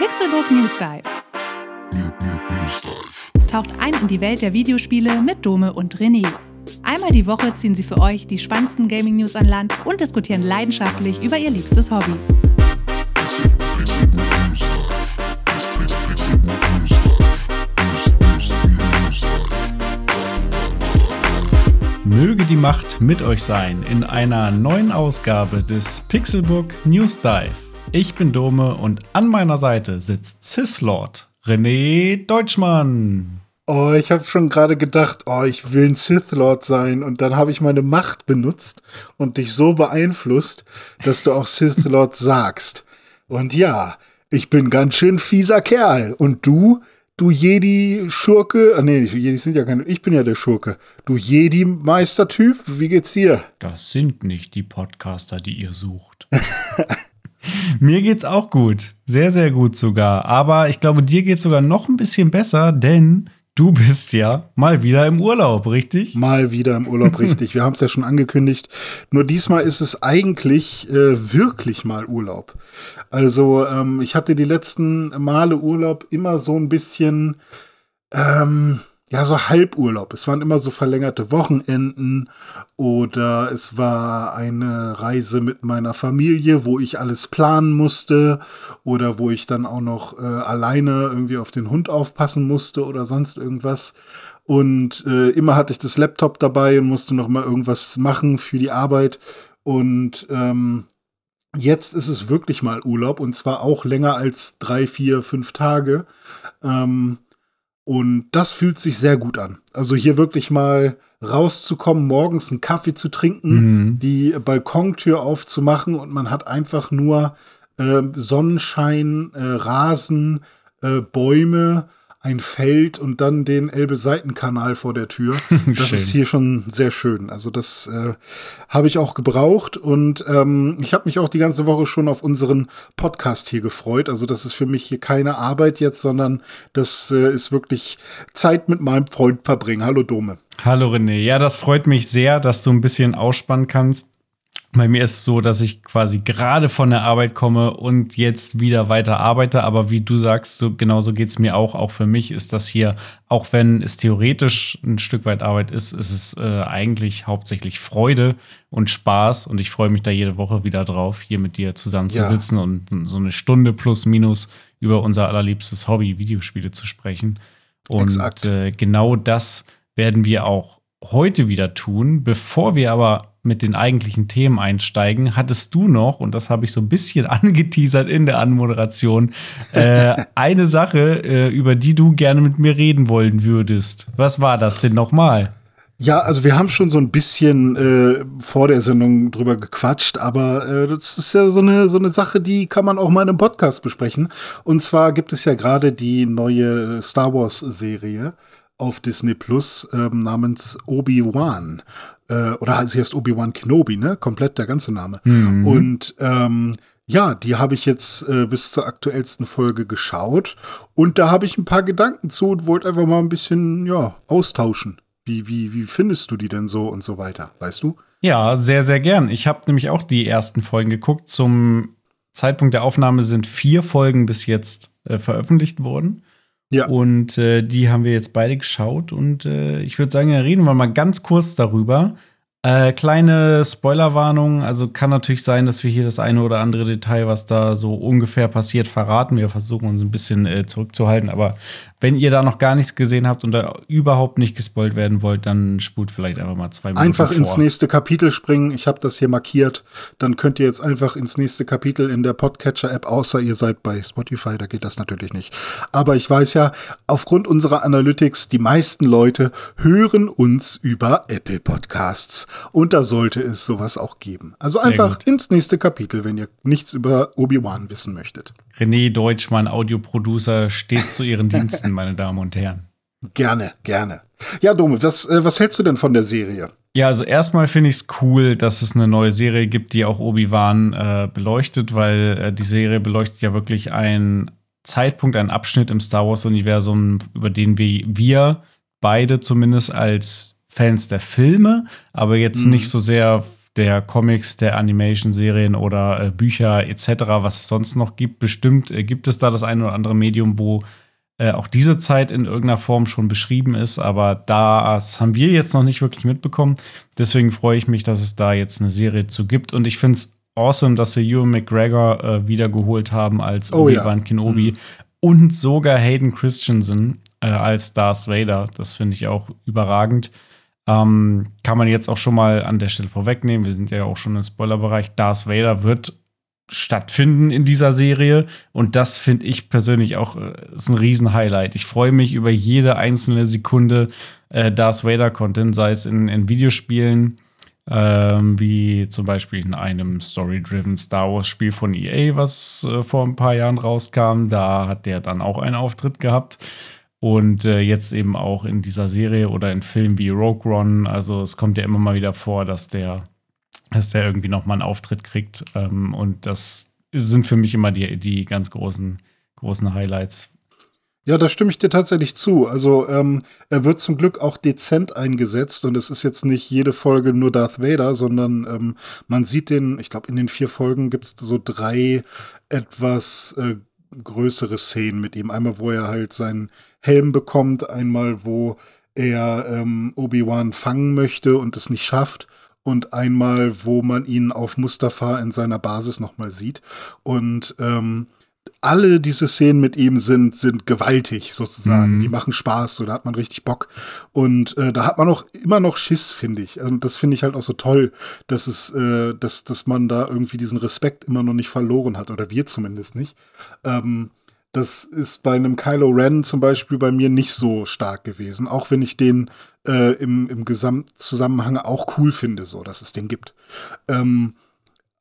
Pixelbook News Dive. Taucht ein in die Welt der Videospiele mit Dome und René. Einmal die Woche ziehen sie für euch die spannendsten Gaming-News an Land und diskutieren leidenschaftlich über ihr liebstes Hobby. Möge die Macht mit euch sein in einer neuen Ausgabe des Pixelbook News Dive. Ich bin Dome und an meiner Seite sitzt Cislord René Deutschmann. Oh, ich habe schon gerade gedacht, oh, ich will ein Sith Lord sein und dann habe ich meine Macht benutzt und dich so beeinflusst, dass du auch Sith Lord sagst. Und ja, ich bin ganz schön fieser Kerl und du, du Jedi-Schurke, ah, nee, Jedi sind ja keine, ich bin ja der Schurke. Du Jedi-Meistertyp, wie geht's dir? Das sind nicht die Podcaster, die ihr sucht. Mir geht's auch gut. Sehr, sehr gut sogar. Aber ich glaube, dir geht's sogar noch ein bisschen besser, denn du bist ja mal wieder im Urlaub, richtig? Mal wieder im Urlaub, richtig. Wir haben es ja schon angekündigt. Nur diesmal ist es eigentlich äh, wirklich mal Urlaub. Also ähm, ich hatte die letzten Male Urlaub immer so ein bisschen, ähm, ja, so Halburlaub. Es waren immer so verlängerte Wochenenden oder es war eine Reise mit meiner Familie, wo ich alles planen musste oder wo ich dann auch noch äh, alleine irgendwie auf den Hund aufpassen musste oder sonst irgendwas. Und äh, immer hatte ich das Laptop dabei und musste noch mal irgendwas machen für die Arbeit. Und ähm, jetzt ist es wirklich mal Urlaub und zwar auch länger als drei, vier, fünf Tage. Ähm, und das fühlt sich sehr gut an. Also hier wirklich mal rauszukommen, morgens einen Kaffee zu trinken, mhm. die Balkontür aufzumachen und man hat einfach nur äh, Sonnenschein, äh, Rasen, äh, Bäume ein Feld und dann den Elbe-Seitenkanal vor der Tür. Das ist hier schon sehr schön. Also das äh, habe ich auch gebraucht und ähm, ich habe mich auch die ganze Woche schon auf unseren Podcast hier gefreut. Also das ist für mich hier keine Arbeit jetzt, sondern das äh, ist wirklich Zeit mit meinem Freund verbringen. Hallo Dome. Hallo René. Ja, das freut mich sehr, dass du ein bisschen ausspannen kannst. Bei mir ist es so, dass ich quasi gerade von der Arbeit komme und jetzt wieder weiter arbeite. Aber wie du sagst, so genauso geht es mir auch. Auch für mich ist das hier, auch wenn es theoretisch ein Stück weit Arbeit ist, ist es äh, eigentlich hauptsächlich Freude und Spaß. Und ich freue mich da jede Woche wieder drauf, hier mit dir zusammenzusitzen ja. und so eine Stunde plus minus über unser allerliebstes Hobby, Videospiele zu sprechen. Und äh, genau das werden wir auch heute wieder tun. Bevor wir aber mit den eigentlichen Themen einsteigen, hattest du noch, und das habe ich so ein bisschen angeteasert in der Anmoderation, äh, eine Sache, äh, über die du gerne mit mir reden wollen würdest. Was war das denn nochmal? Ja, also wir haben schon so ein bisschen äh, vor der Sendung drüber gequatscht, aber äh, das ist ja so eine so eine Sache, die kann man auch mal in einem Podcast besprechen. Und zwar gibt es ja gerade die neue Star Wars Serie auf Disney Plus ähm, namens Obi-Wan. Äh, oder sie heißt Obi-Wan Kenobi, ne? Komplett der ganze Name. Mhm. Und ähm, ja, die habe ich jetzt äh, bis zur aktuellsten Folge geschaut. Und da habe ich ein paar Gedanken zu und wollte einfach mal ein bisschen, ja, austauschen. Wie, wie, wie findest du die denn so und so weiter? Weißt du? Ja, sehr, sehr gern. Ich habe nämlich auch die ersten Folgen geguckt. Zum Zeitpunkt der Aufnahme sind vier Folgen bis jetzt äh, veröffentlicht worden. Ja. Und äh, die haben wir jetzt beide geschaut. Und äh, ich würde sagen, ja, reden wir mal ganz kurz darüber. Äh, kleine Spoilerwarnung, also kann natürlich sein, dass wir hier das eine oder andere Detail, was da so ungefähr passiert, verraten. Wir versuchen uns ein bisschen äh, zurückzuhalten, aber wenn ihr da noch gar nichts gesehen habt und da überhaupt nicht gespoilt werden wollt, dann spult vielleicht einfach mal zwei Minuten Einfach vor. ins nächste Kapitel springen. Ich habe das hier markiert. Dann könnt ihr jetzt einfach ins nächste Kapitel in der Podcatcher-App, außer ihr seid bei Spotify, da geht das natürlich nicht. Aber ich weiß ja, aufgrund unserer Analytics, die meisten Leute hören uns über Apple Podcasts. Und da sollte es sowas auch geben. Also einfach ins nächste Kapitel, wenn ihr nichts über Obi-Wan wissen möchtet. René Deutschmann, Audioproducer, steht zu Ihren Diensten, meine Damen und Herren. Gerne, gerne. Ja, Dome, was, äh, was hältst du denn von der Serie? Ja, also erstmal finde ich es cool, dass es eine neue Serie gibt, die auch Obi-Wan äh, beleuchtet, weil äh, die Serie beleuchtet ja wirklich einen Zeitpunkt, einen Abschnitt im Star Wars-Universum, über den wir, wir beide zumindest als Fans der Filme, aber jetzt mhm. nicht so sehr der Comics, der Animation-Serien oder äh, Bücher etc., was es sonst noch gibt. Bestimmt äh, gibt es da das eine oder andere Medium, wo äh, auch diese Zeit in irgendeiner Form schon beschrieben ist, aber das haben wir jetzt noch nicht wirklich mitbekommen. Deswegen freue ich mich, dass es da jetzt eine Serie zu gibt und ich finde es awesome, dass sie Ewan McGregor äh, wiedergeholt haben als Oh ja. Obi-Wan Kenobi Mhm. und sogar Hayden Christensen äh, als Darth Vader. Das finde ich auch überragend. Ähm, kann man jetzt auch schon mal an der Stelle vorwegnehmen. Wir sind ja auch schon im Spoilerbereich. Darth Vader wird stattfinden in dieser Serie. Und das finde ich persönlich auch äh, ist ein Riesen-Highlight. Ich freue mich über jede einzelne Sekunde äh, Darth Vader-Content, sei es in, in Videospielen, ähm, wie zum Beispiel in einem Story-Driven Star Wars-Spiel von EA, was äh, vor ein paar Jahren rauskam. Da hat der dann auch einen Auftritt gehabt. Und äh, jetzt eben auch in dieser Serie oder in Filmen wie Rogue One. Also es kommt ja immer mal wieder vor, dass der, dass der irgendwie noch mal einen Auftritt kriegt. Ähm, und das sind für mich immer die, die ganz großen, großen Highlights. Ja, da stimme ich dir tatsächlich zu. Also ähm, er wird zum Glück auch dezent eingesetzt und es ist jetzt nicht jede Folge nur Darth Vader, sondern ähm, man sieht den, ich glaube in den vier Folgen gibt es so drei etwas äh, größere Szenen mit ihm. Einmal, wo er halt seinen Helm bekommt, einmal, wo er ähm, Obi-Wan fangen möchte und es nicht schafft. Und einmal, wo man ihn auf Mustafa in seiner Basis nochmal sieht. Und ähm, alle diese Szenen mit ihm sind, sind gewaltig sozusagen. Mhm. Die machen Spaß, so da hat man richtig Bock. Und äh, da hat man auch immer noch Schiss, finde ich. Und das finde ich halt auch so toll, dass es, äh, dass, dass man da irgendwie diesen Respekt immer noch nicht verloren hat, oder wir zumindest nicht. Ähm, das ist bei einem Kylo Ren zum Beispiel bei mir nicht so stark gewesen, auch wenn ich den äh, im, im Gesamtzusammenhang auch cool finde, so dass es den gibt. Ähm,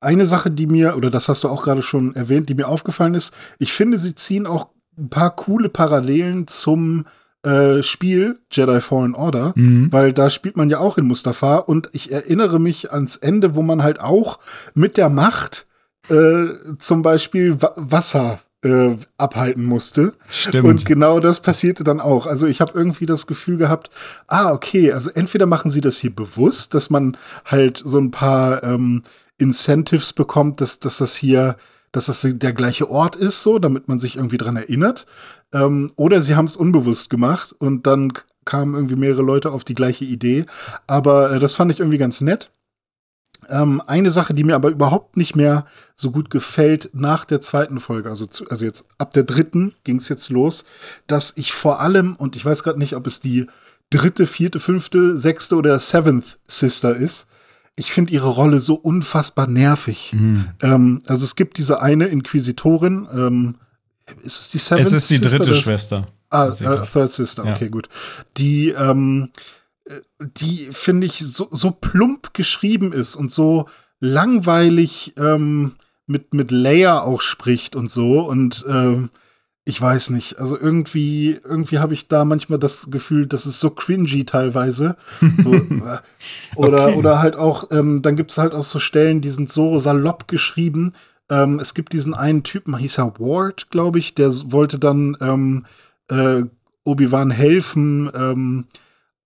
eine Sache, die mir, oder das hast du auch gerade schon erwähnt, die mir aufgefallen ist, ich finde, sie ziehen auch ein paar coole Parallelen zum äh, Spiel Jedi Fallen Order, Mhm. weil da spielt man ja auch in Mustafa und ich erinnere mich ans Ende, wo man halt auch mit der Macht äh, zum Beispiel Wa Wasser äh, abhalten musste. Stimmt. Und genau das passierte dann auch. Also ich habe irgendwie das Gefühl gehabt, ah, okay, also entweder machen sie das hier bewusst, dass man halt so ein paar ähm, Incentives bekommt, dass, dass das hier, dass das der gleiche Ort ist, so, damit man sich irgendwie dran erinnert. Ähm, oder sie haben es unbewusst gemacht und dann kamen irgendwie mehrere Leute auf die gleiche Idee. Aber äh, das fand ich irgendwie ganz nett. Ähm, eine Sache, die mir aber überhaupt nicht mehr so gut gefällt nach der zweiten Folge, also, zu, also jetzt ab der dritten ging es jetzt los, dass ich vor allem, und ich weiß gerade nicht, ob es die dritte, vierte, fünfte, sechste oder seventh Sister ist, ich finde ihre Rolle so unfassbar nervig. Mhm. Ähm, also es gibt diese eine Inquisitorin, ähm, ist es die seventh Es ist die Sister dritte Schwester. Ah, äh, Third Sister, Ja. okay, gut. Die, ähm, äh, die finde ich so, so plump geschrieben ist und so langweilig ähm, mit, mit Leia auch spricht und so. Und ähm, ich weiß nicht, also irgendwie, irgendwie habe ich da manchmal das Gefühl, das ist so cringy teilweise. So, äh, oder, Okay. oder halt auch, ähm, dann gibt es halt auch so Stellen, die sind so salopp geschrieben. Ähm, es gibt diesen einen Typen, hieß er Ward, glaube ich, der wollte dann ähm, äh, Obi-Wan helfen, ähm,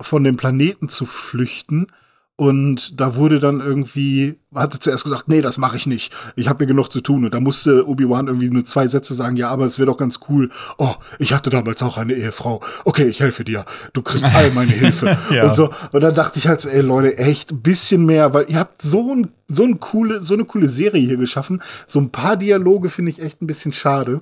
von dem Planeten zu flüchten. Und da wurde dann irgendwie, hatte zuerst gesagt, nee, das mache ich nicht. Ich habe mir genug zu tun. Und da musste Obi-Wan irgendwie nur zwei Sätze sagen, ja, aber es wäre doch ganz cool. Oh, ich hatte damals auch eine Ehefrau. Okay, ich helfe dir. Du kriegst all meine Hilfe. Ja. Und so. Und dann dachte ich halt, so, ey Leute, echt ein bisschen mehr, weil ihr habt so, ein, so, ein coole, so eine coole Serie hier geschaffen. So ein paar Dialoge finde ich echt ein bisschen schade.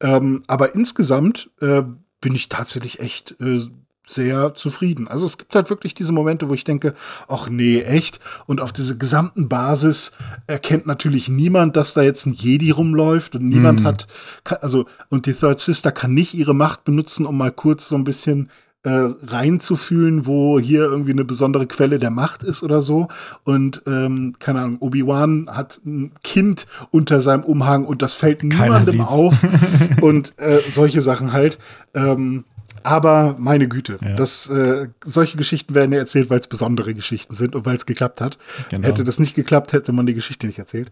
Ähm, aber insgesamt äh, bin ich tatsächlich echt äh, sehr zufrieden. Also es gibt halt wirklich diese Momente, wo ich denke, ach nee, echt. Und auf diese gesamten Basis erkennt natürlich niemand, dass da jetzt ein Jedi rumläuft und niemand hat, kann, also und die Third Sister kann nicht ihre Macht benutzen, um mal kurz so ein bisschen äh, reinzufühlen, wo hier irgendwie eine besondere Quelle der Macht ist oder so. Und ähm, keine Ahnung, Obi-Wan hat ein Kind unter seinem Umhang und das fällt niemandem auf. und äh, solche Sachen halt. Ähm, aber meine Güte, Ja. das, äh, solche Geschichten werden ja erzählt, weil es besondere Geschichten sind und weil es geklappt hat. Genau. Hätte das nicht geklappt, hätte man die Geschichte nicht erzählt.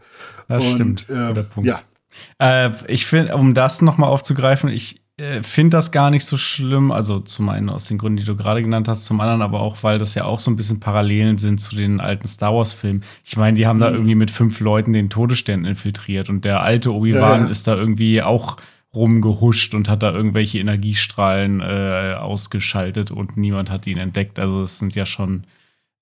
Das und, stimmt. Äh, Punkt. ja, Äh, ich finde, um das nochmal aufzugreifen, ich äh, finde das gar nicht so schlimm. Also zum einen aus den Gründen, die du gerade genannt hast, zum anderen aber auch, weil das ja auch so ein bisschen Parallelen sind zu den alten Star Wars-Filmen. Ich meine, die haben mhm. da irgendwie mit fünf Leuten den Todesstern infiltriert und der alte Obi-Wan ist da irgendwie auch rumgehuscht und hat da irgendwelche Energiestrahlen äh, ausgeschaltet und niemand hat ihn entdeckt. Also es sind ja schon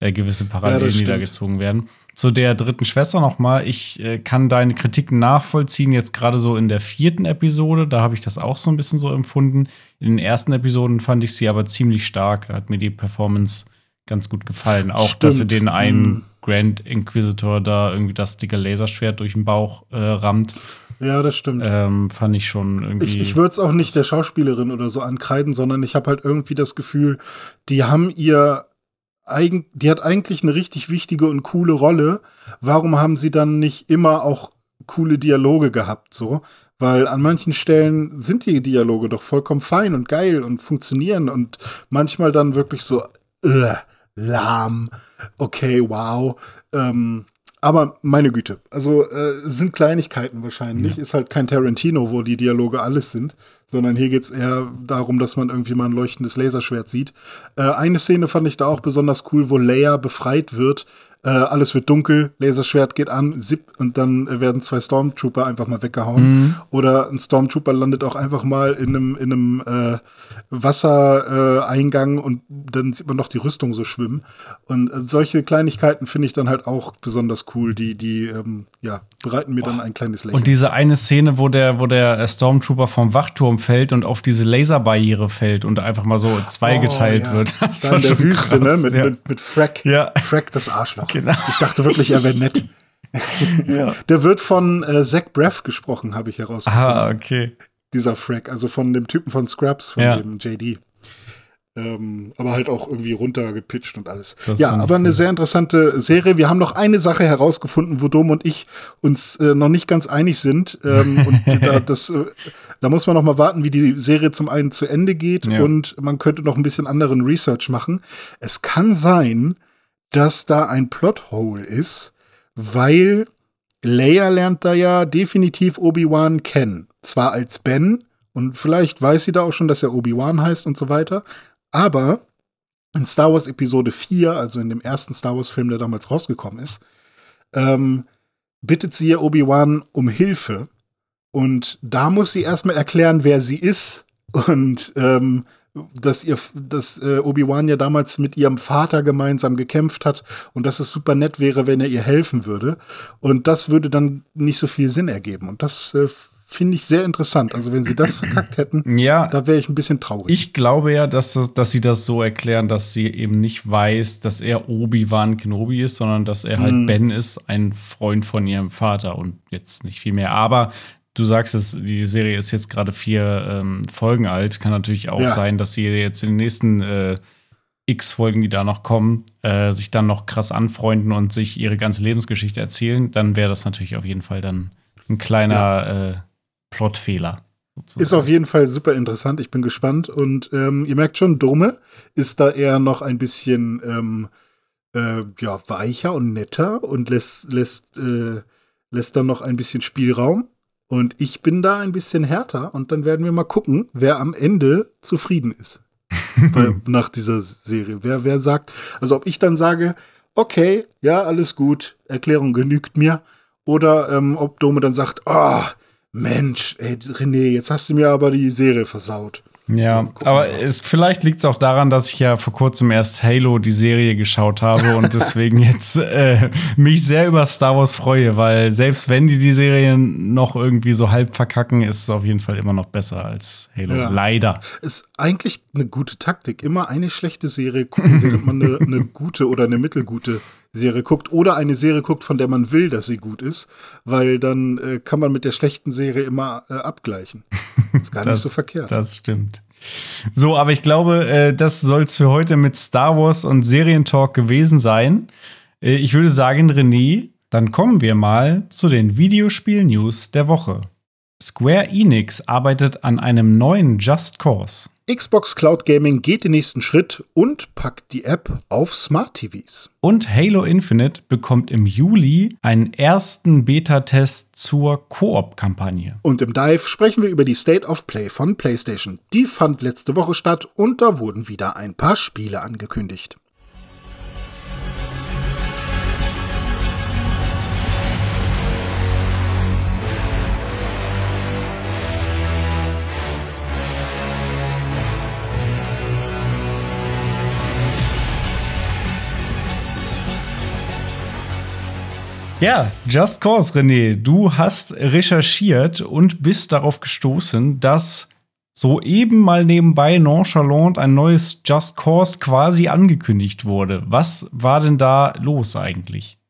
äh, gewisse Parallelen, ja, die da gezogen werden. Zu der dritten Schwester nochmal. Ich äh, kann deine Kritiken nachvollziehen, jetzt gerade so in der vierten Episode. Da habe ich das auch so ein bisschen so empfunden. In den ersten Episoden fand ich sie aber ziemlich stark. Da hat mir die Performance ganz gut gefallen. Auch, Stimmt. dass sie den einen hm. Grand Inquisitor da irgendwie das dicke Laserschwert durch den Bauch äh, rammt. Ja, das stimmt. Ähm, fand ich schon irgendwie. Ich, ich würde es auch nicht der Schauspielerin oder so ankreiden, sondern ich habe halt irgendwie das Gefühl, die haben ihr die hat eigentlich eine richtig wichtige und coole Rolle. Warum haben sie dann nicht immer auch coole Dialoge gehabt, so? Weil an manchen Stellen sind die Dialoge doch vollkommen fein und geil und funktionieren und manchmal dann wirklich so, äh, lahm, okay, wow. Ähm, aber meine Güte, also äh, sind Kleinigkeiten wahrscheinlich. Ja. Ist halt kein Tarantino, wo die Dialoge alles sind, sondern hier geht's eher darum, dass man irgendwie mal ein leuchtendes Laserschwert sieht. Äh, eine Szene fand ich da auch besonders cool, wo Leia befreit wird äh, alles wird dunkel, Laserschwert geht an, zip, und dann werden zwei Stormtrooper einfach mal weggehauen. Mhm. Oder ein Stormtrooper landet auch einfach mal in einem, in einem äh, Wassereingang äh, und dann sieht man noch die Rüstung so schwimmen. Und äh, solche Kleinigkeiten finde ich dann halt auch besonders cool, die, die ähm, ja, bereiten mir oh. dann ein kleines Lächeln. Und diese eine Szene, wo der, wo der Stormtrooper vom Wachturm fällt und auf diese Laserbarriere fällt und einfach mal so zweigeteilt oh, ja. wird. Das da in der Wüste, ne, krass, ne? Mit, ja. mit, mit Frack. Ja. Frack das Arschloch. Genau. Ich dachte wirklich, er wäre nett. ja. Der wird von äh, Zach Braff gesprochen, habe ich herausgefunden. Ah, okay. Dieser Frack, also von dem Typen von Scraps, von ja. dem JD. Ähm, aber halt auch irgendwie runtergepitcht und alles. Das ja, aber eine sehr interessante Serie. Wir haben noch eine Sache herausgefunden, wo Dom und ich uns äh, noch nicht ganz einig sind. Ähm, und da, das, äh, da muss man noch mal warten, wie die Serie zum einen zu Ende geht ja. und man könnte noch ein bisschen anderen Research machen. Es kann sein, dass da ein Plothole ist, weil Leia lernt da ja definitiv Obi-Wan kennen. Zwar als Ben, und vielleicht weiß sie da auch schon, dass er Obi-Wan heißt und so weiter, aber in Star Wars Episode 4, also in dem ersten Star Wars-Film, der damals rausgekommen ist, ähm, bittet sie ja Obi-Wan um Hilfe. Und da muss sie erstmal erklären, wer sie ist und ähm, dass ihr, dass äh, Obi-Wan ja damals mit ihrem Vater gemeinsam gekämpft hat und dass es super nett wäre, wenn er ihr helfen würde. Und das würde dann nicht so viel Sinn ergeben. Und das äh, finde ich sehr interessant. Also wenn sie das verkackt hätten, ja, da wäre ich ein bisschen traurig. Ich glaube ja, dass, das, dass sie das so erklären, dass sie eben nicht weiß, dass er Obi-Wan Kenobi ist, sondern dass er halt hm. Ben ist, ein Freund von ihrem Vater und jetzt nicht viel mehr. Aber du sagst es, die Serie ist jetzt gerade vier ähm, Folgen alt. Kann natürlich auch ja. sein, dass sie jetzt in den nächsten äh, X Folgen, die da noch kommen, äh, sich dann noch krass anfreunden und sich ihre ganze Lebensgeschichte erzählen. Dann wäre das natürlich auf jeden Fall dann ein kleiner ja. äh, Plotfehler. Sozusagen. Ist auf jeden Fall super interessant. Ich bin gespannt. Und ähm, ihr merkt schon, Dome ist da eher noch ein bisschen ähm, äh, ja, weicher und netter und lässt, lässt, äh, lässt dann noch ein bisschen Spielraum. Und ich bin da ein bisschen härter und dann werden wir mal gucken, wer am Ende zufrieden ist. Bei, nach dieser Serie. Wer, wer sagt, also ob ich dann sage, okay, ja, alles gut, Erklärung genügt mir. Oder ähm, ob Dome dann sagt, oh, Mensch, ey, René, jetzt hast du mir aber die Serie versaut. Ja, aber es, vielleicht liegt es auch daran, dass ich ja vor kurzem erst Halo, die Serie, geschaut habe und deswegen jetzt äh, mich sehr über Star Wars freue, weil selbst wenn die die Serie noch irgendwie so halb verkacken, ist es auf jeden Fall immer noch besser als Halo. Ja. Leider. Ist eigentlich eine gute Taktik. Immer eine schlechte Serie gucken, während man eine, eine gute oder eine mittelgute Serie guckt oder eine Serie guckt, von der man will, dass sie gut ist, weil dann äh, kann man mit der schlechten Serie immer äh, abgleichen. Ist gar das, nicht so verkehrt. Das stimmt. So, aber ich glaube, äh, das soll es für heute mit Star Wars und Serientalk gewesen sein. Äh, ich würde sagen, René, dann kommen wir mal zu den Videospiel-News der Woche. Square Enix arbeitet an einem neuen Just Cause. Xbox Cloud Gaming geht den nächsten Schritt und packt die App auf Smart TVs. Und Halo Infinite bekommt im Juli einen ersten Beta-Test zur Koop-Kampagne. Und im Dive sprechen wir über die State of Play von PlayStation. Die fand letzte Woche statt und da wurden wieder ein paar Spiele angekündigt. Ja, Just Cause, René, du hast recherchiert und bist darauf gestoßen, dass soeben mal nebenbei nonchalant ein neues Just Cause quasi angekündigt wurde. Was war denn da los eigentlich?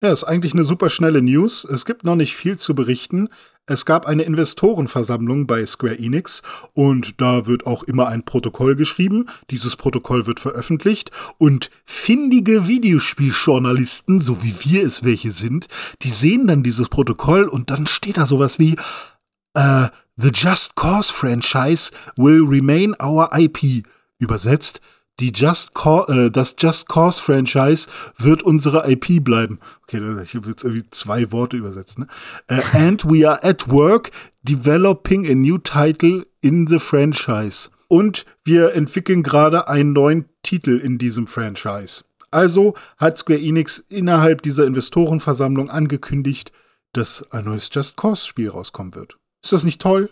Ja, ist eigentlich eine super schnelle News. Es gibt noch nicht viel zu berichten. Es gab eine Investorenversammlung bei Square Enix und da wird auch immer ein Protokoll geschrieben. Dieses Protokoll wird veröffentlicht und findige Videospieljournalisten, so wie wir es welche sind, die sehen dann dieses Protokoll und dann steht da sowas wie uh, The Just Cause Franchise will remain our IP. Übersetzt, die Just Cause, äh, das Just Cause Franchise wird unsere IP bleiben. Okay, ich habe jetzt irgendwie zwei Worte übersetzt. Ne? Uh, and we are at work developing a new title in the franchise. Und wir entwickeln gerade einen neuen Titel in diesem Franchise. Also hat Square Enix innerhalb dieser Investorenversammlung angekündigt, dass ein neues Just Cause Spiel rauskommen wird. Ist das nicht toll?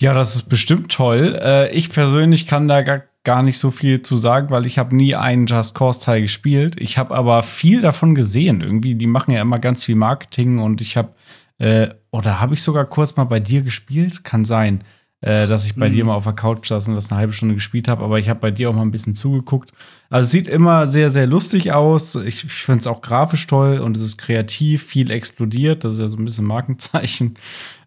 Ja, das ist bestimmt toll. Äh, ich persönlich kann da gar gar nicht so viel zu sagen, weil ich habe nie einen Just Cause Teil gespielt. Ich habe aber viel davon gesehen. Irgendwie, die machen ja immer ganz viel Marketing und ich habe äh, oder habe ich sogar kurz mal bei dir gespielt? Kann sein, äh, dass ich bei mhm. dir mal auf der Couch saß und das eine halbe Stunde gespielt habe. Aber ich habe bei dir auch mal ein bisschen zugeguckt. Also es sieht immer sehr, sehr lustig aus. Ich, ich finde es auch grafisch toll und es ist kreativ, viel explodiert. Das ist ja so ein bisschen Markenzeichen.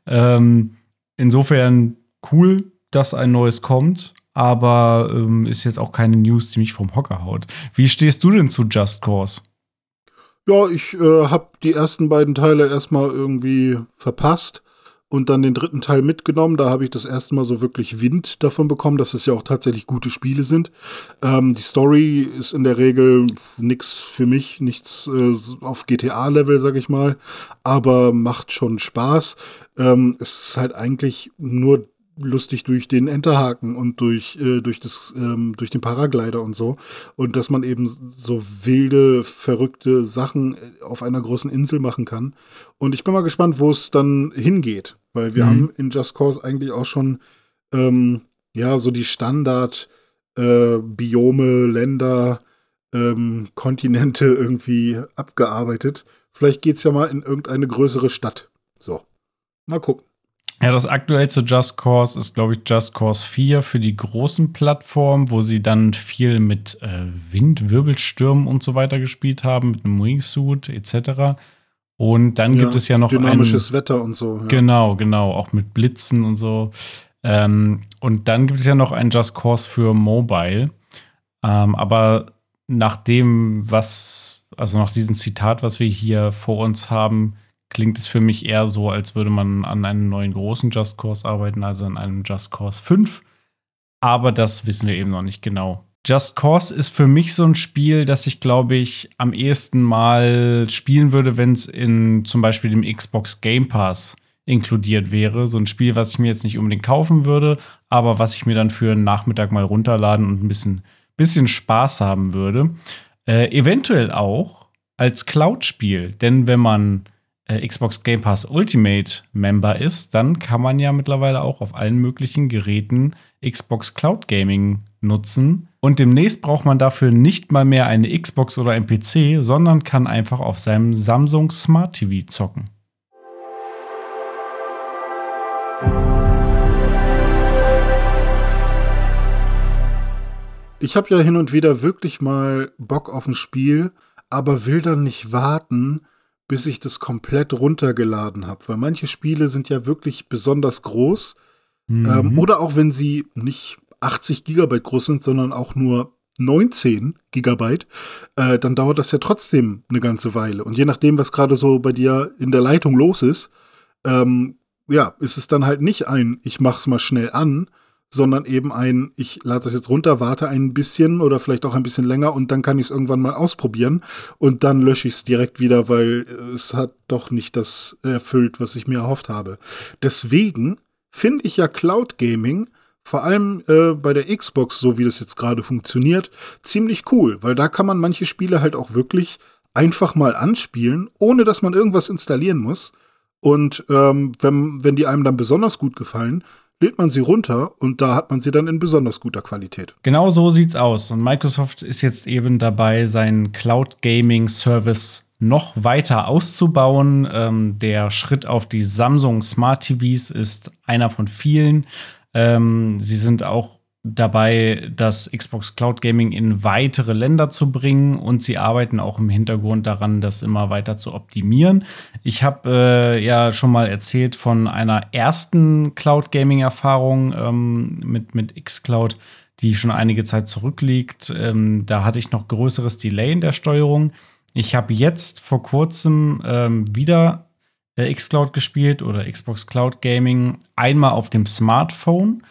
Ähm, insofern cool, dass ein neues kommt aber ähm, ist jetzt auch keine News, die mich vom Hocker haut. Wie stehst du denn zu Just Cause? Ja, ich äh, habe die ersten beiden Teile erstmal irgendwie verpasst und dann den dritten Teil mitgenommen. Da habe ich das erste Mal so wirklich Wind davon bekommen, dass es ja auch tatsächlich gute Spiele sind. Ähm, die Story ist in der Regel nichts für mich, nichts äh, auf GTA-Level, sag ich mal, aber macht schon Spaß. Ähm, es ist halt eigentlich nur lustig durch den Enterhaken und durch, äh, durch, das, ähm, durch den Paraglider und so. Und dass man eben so wilde, verrückte Sachen äh, auf einer großen Insel machen kann. Und ich bin mal gespannt, wo es dann hingeht. Weil wir mhm. haben in Just Cause eigentlich auch schon ähm, ja so die Standard äh, Biome, Länder, ähm, Kontinente irgendwie abgearbeitet. Vielleicht geht's ja mal in irgendeine größere Stadt. So. Mal gucken. Ja, das aktuellste Just Cause ist, glaube ich, Just Cause 4 für die großen Plattformen, wo sie dann viel mit äh, Wind, Wirbelstürmen und so weiter gespielt haben, mit einem Wingsuit etc. Und dann ja, gibt es ja noch dynamisches ein, Wetter und so. Ja. Genau, genau, auch mit Blitzen und so. Ähm, und dann gibt es ja noch ein Just Cause für Mobile. Ähm, aber nach dem, was, also nach diesem Zitat, was wir hier vor uns haben, klingt es für mich eher so, als würde man an einem neuen großen Just Cause arbeiten, also an einem Just Cause 5. Aber das wissen wir eben noch nicht genau. Just Cause ist für mich so ein Spiel, das ich, glaube ich, am ehesten mal spielen würde, wenn es in zum Beispiel dem Xbox Game Pass inkludiert wäre. So ein Spiel, was ich mir jetzt nicht unbedingt kaufen würde, aber was ich mir dann für einen Nachmittag mal runterladen und ein bisschen, bisschen Spaß haben würde. Äh, eventuell auch als Cloud-Spiel, denn wenn man Xbox Game Pass Ultimate Member ist, dann kann man ja mittlerweile auch auf allen möglichen Geräten Xbox Cloud Gaming nutzen. Und demnächst braucht man dafür nicht mal mehr eine Xbox oder ein PC, sondern kann einfach auf seinem Samsung Smart TV zocken. Ich habe ja hin und wieder wirklich mal Bock auf ein Spiel, aber will dann nicht warten, bis ich das komplett runtergeladen habe. Weil manche Spiele sind ja wirklich besonders groß. Mhm. Ähm, oder auch wenn sie nicht 80 Gigabyte groß sind, sondern auch nur 19 Gigabyte, äh, dann dauert das ja trotzdem eine ganze Weile. Und je nachdem, was gerade so bei dir in der Leitung los ist, ähm, ja, ist es dann halt nicht ein, ich mach's mal schnell an, sondern eben ein, ich lade das jetzt runter, warte ein bisschen oder vielleicht auch ein bisschen länger und dann kann ich es irgendwann mal ausprobieren und dann lösche ich es direkt wieder, weil es hat doch nicht das erfüllt, was ich mir erhofft habe. Deswegen finde ich ja Cloud Gaming vor allem äh, bei der Xbox, so wie das jetzt gerade funktioniert, ziemlich cool, weil da kann man manche Spiele halt auch wirklich einfach mal anspielen, ohne dass man irgendwas installieren muss. Und ähm, wenn, wenn die einem dann besonders gut gefallen, lädt man sie runter und da hat man sie dann in besonders guter Qualität. Genau so sieht's aus. Und Microsoft ist jetzt eben dabei, seinen Cloud Gaming Service noch weiter auszubauen. Ähm, der Schritt auf die Samsung Smart TVs ist einer von vielen. Ähm, sie sind auch dabei, das Xbox Cloud Gaming in weitere Länder zu bringen und sie arbeiten auch im Hintergrund daran, das immer weiter zu optimieren. Ich habe äh, ja schon mal erzählt von einer ersten Cloud Gaming Erfahrung ähm, mit, mit Xcloud, die schon einige Zeit zurückliegt. Ähm, da hatte ich noch größeres Delay in der Steuerung. Ich habe jetzt vor kurzem ähm, wieder äh, Xcloud gespielt oder Xbox Cloud Gaming. Einmal auf dem Smartphone,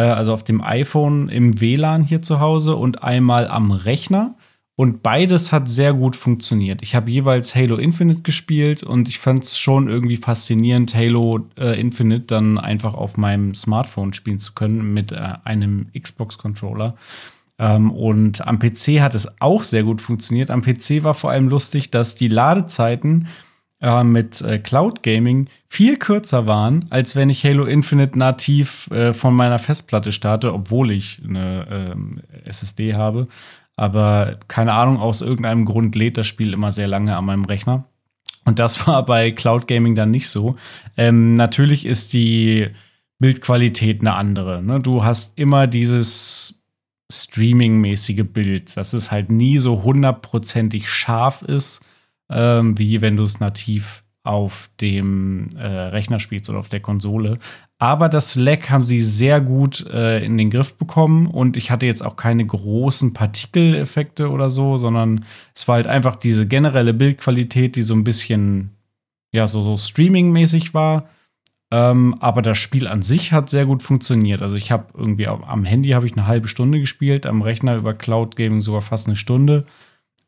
also auf dem iPhone im WLAN hier zu Hause und einmal am Rechner. Und beides hat sehr gut funktioniert. Ich habe jeweils Halo Infinite gespielt und ich fand es schon irgendwie faszinierend, Halo äh, Infinite dann einfach auf meinem Smartphone spielen zu können mit äh, einem Xbox-Controller. Ähm, und am PC hat es auch sehr gut funktioniert. Am PC war vor allem lustig, dass die Ladezeiten äh, mit äh, Cloud Gaming viel kürzer waren, als wenn ich Halo Infinite nativ äh, von meiner Festplatte starte, obwohl ich eine ähm, SSD habe. Aber keine Ahnung, aus irgendeinem Grund lädt das Spiel immer sehr lange an meinem Rechner. Und das war bei Cloud Gaming dann nicht so. Ähm, natürlich ist die Bildqualität eine andere. Ne? Du hast immer dieses Streaming-mäßige Bild, dass es halt nie so hundertprozentig scharf ist, ähm, wie wenn du es nativ auf dem äh, Rechner spielst oder auf der Konsole. Aber das Lag haben sie sehr gut äh, in den Griff bekommen und ich hatte jetzt auch keine großen Partikeleffekte oder so, sondern es war halt einfach diese generelle Bildqualität, die so ein bisschen, ja, so, so Streaming-mäßig war. Ähm, aber das Spiel an sich hat sehr gut funktioniert. Also ich habe irgendwie am Handy habe ich eine halbe Stunde gespielt, am Rechner über Cloud Gaming sogar fast eine Stunde.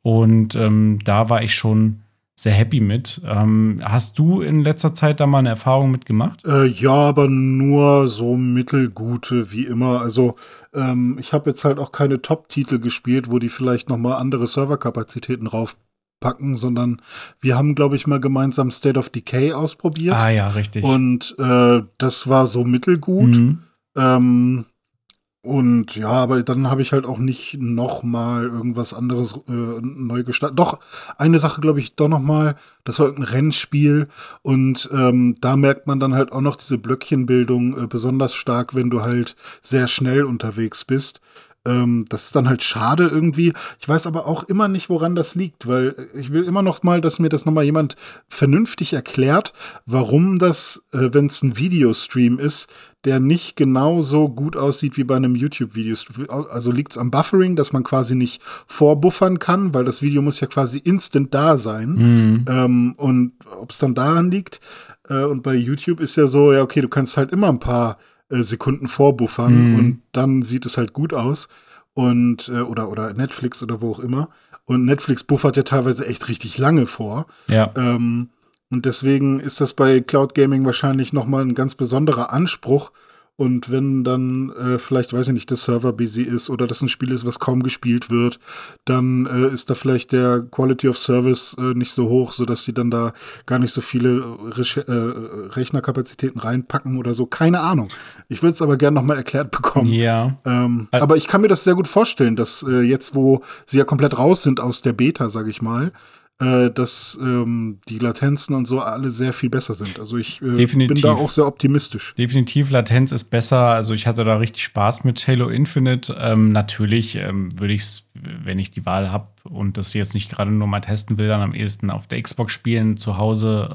Und ähm, da war ich schon sehr happy mit. Ähm, hast du in letzter Zeit da mal eine Erfahrung mitgemacht? Äh, ja, aber nur so mittelgute wie immer. Also ähm, ich habe jetzt halt auch keine Top-Titel gespielt, wo die vielleicht noch mal andere Serverkapazitäten rauf packen, sondern wir haben, glaube ich, mal gemeinsam State of Decay ausprobiert. Ah ja, richtig. Und äh, das war so mittelgut. Mhm. Ähm, und ja, aber dann habe ich halt auch nicht noch mal irgendwas anderes äh, neu gestartet. Doch, eine Sache glaube ich doch noch mal, das war irgendein Rennspiel und ähm, da merkt man dann halt auch noch diese Blöckchenbildung äh, besonders stark, wenn du halt sehr schnell unterwegs bist. Ähm, das ist dann halt schade irgendwie. Ich weiß aber auch immer nicht, woran das liegt, weil ich will immer noch mal, dass mir das noch mal jemand vernünftig erklärt, warum das, äh, wenn es ein Videostream ist, der nicht genauso gut aussieht wie bei einem YouTube-Video. Also liegt es am Buffering, dass man quasi nicht vorbuffern kann, weil das Video muss ja quasi instant da sein. Mhm. Ähm, und ob es dann daran liegt. Äh, und bei YouTube ist ja so, ja, okay, du kannst halt immer ein paar äh, Sekunden vorbuffern mhm. und dann sieht es halt gut aus. Und, äh, oder, oder Netflix oder wo auch immer. Und Netflix buffert ja teilweise echt richtig lange vor. Ja. Ähm, und deswegen ist das bei Cloud Gaming wahrscheinlich nochmal ein ganz besonderer Anspruch, und wenn dann äh, vielleicht, weiß ich nicht, der Server busy ist oder das ein Spiel ist, was kaum gespielt wird, dann äh, ist da vielleicht der Quality of Service äh, nicht so hoch, sodass sie dann da gar nicht so viele Re äh, Rechnerkapazitäten reinpacken oder so. Keine Ahnung. Ich würde es aber gerne nochmal erklärt bekommen. Ja. Ähm, aber ich kann mir das sehr gut vorstellen, dass äh, jetzt, wo sie ja komplett raus sind aus der Beta, sage ich mal, äh, dass ähm, die Latenzen und so alle sehr viel besser sind. Also ich äh, bin da auch sehr optimistisch. Definitiv, Latenz ist besser. Also ich hatte da richtig Spaß mit Halo Infinite. Ähm, natürlich ähm, würde ich es, wenn ich die Wahl habe und das jetzt nicht gerade nur mal testen will, dann am ehesten auf der Xbox spielen zu Hause.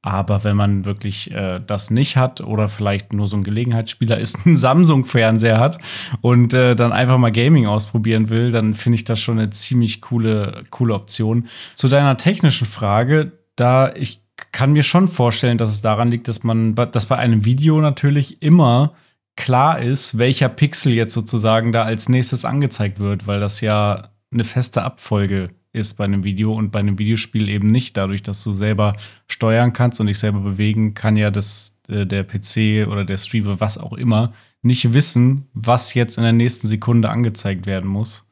Aber wenn man wirklich äh, das nicht hat oder vielleicht nur so ein Gelegenheitsspieler ist, einen Samsung-Fernseher hat und äh, dann einfach mal Gaming ausprobieren will, dann finde ich das schon eine ziemlich coole, coole Option. Zu deiner technischen Frage, da ich kann mir schon vorstellen, dass es daran liegt, dass man, dass bei einem Video natürlich immer klar ist, welcher Pixel jetzt sozusagen da als nächstes angezeigt wird, weil das ja eine feste Abfolge ist bei einem Video und bei einem Videospiel eben nicht. Dadurch, dass du selber steuern kannst und dich selber bewegen, kann ja das, äh, der PC oder der Streamer, was auch immer, nicht wissen, was jetzt in der nächsten Sekunde angezeigt werden muss.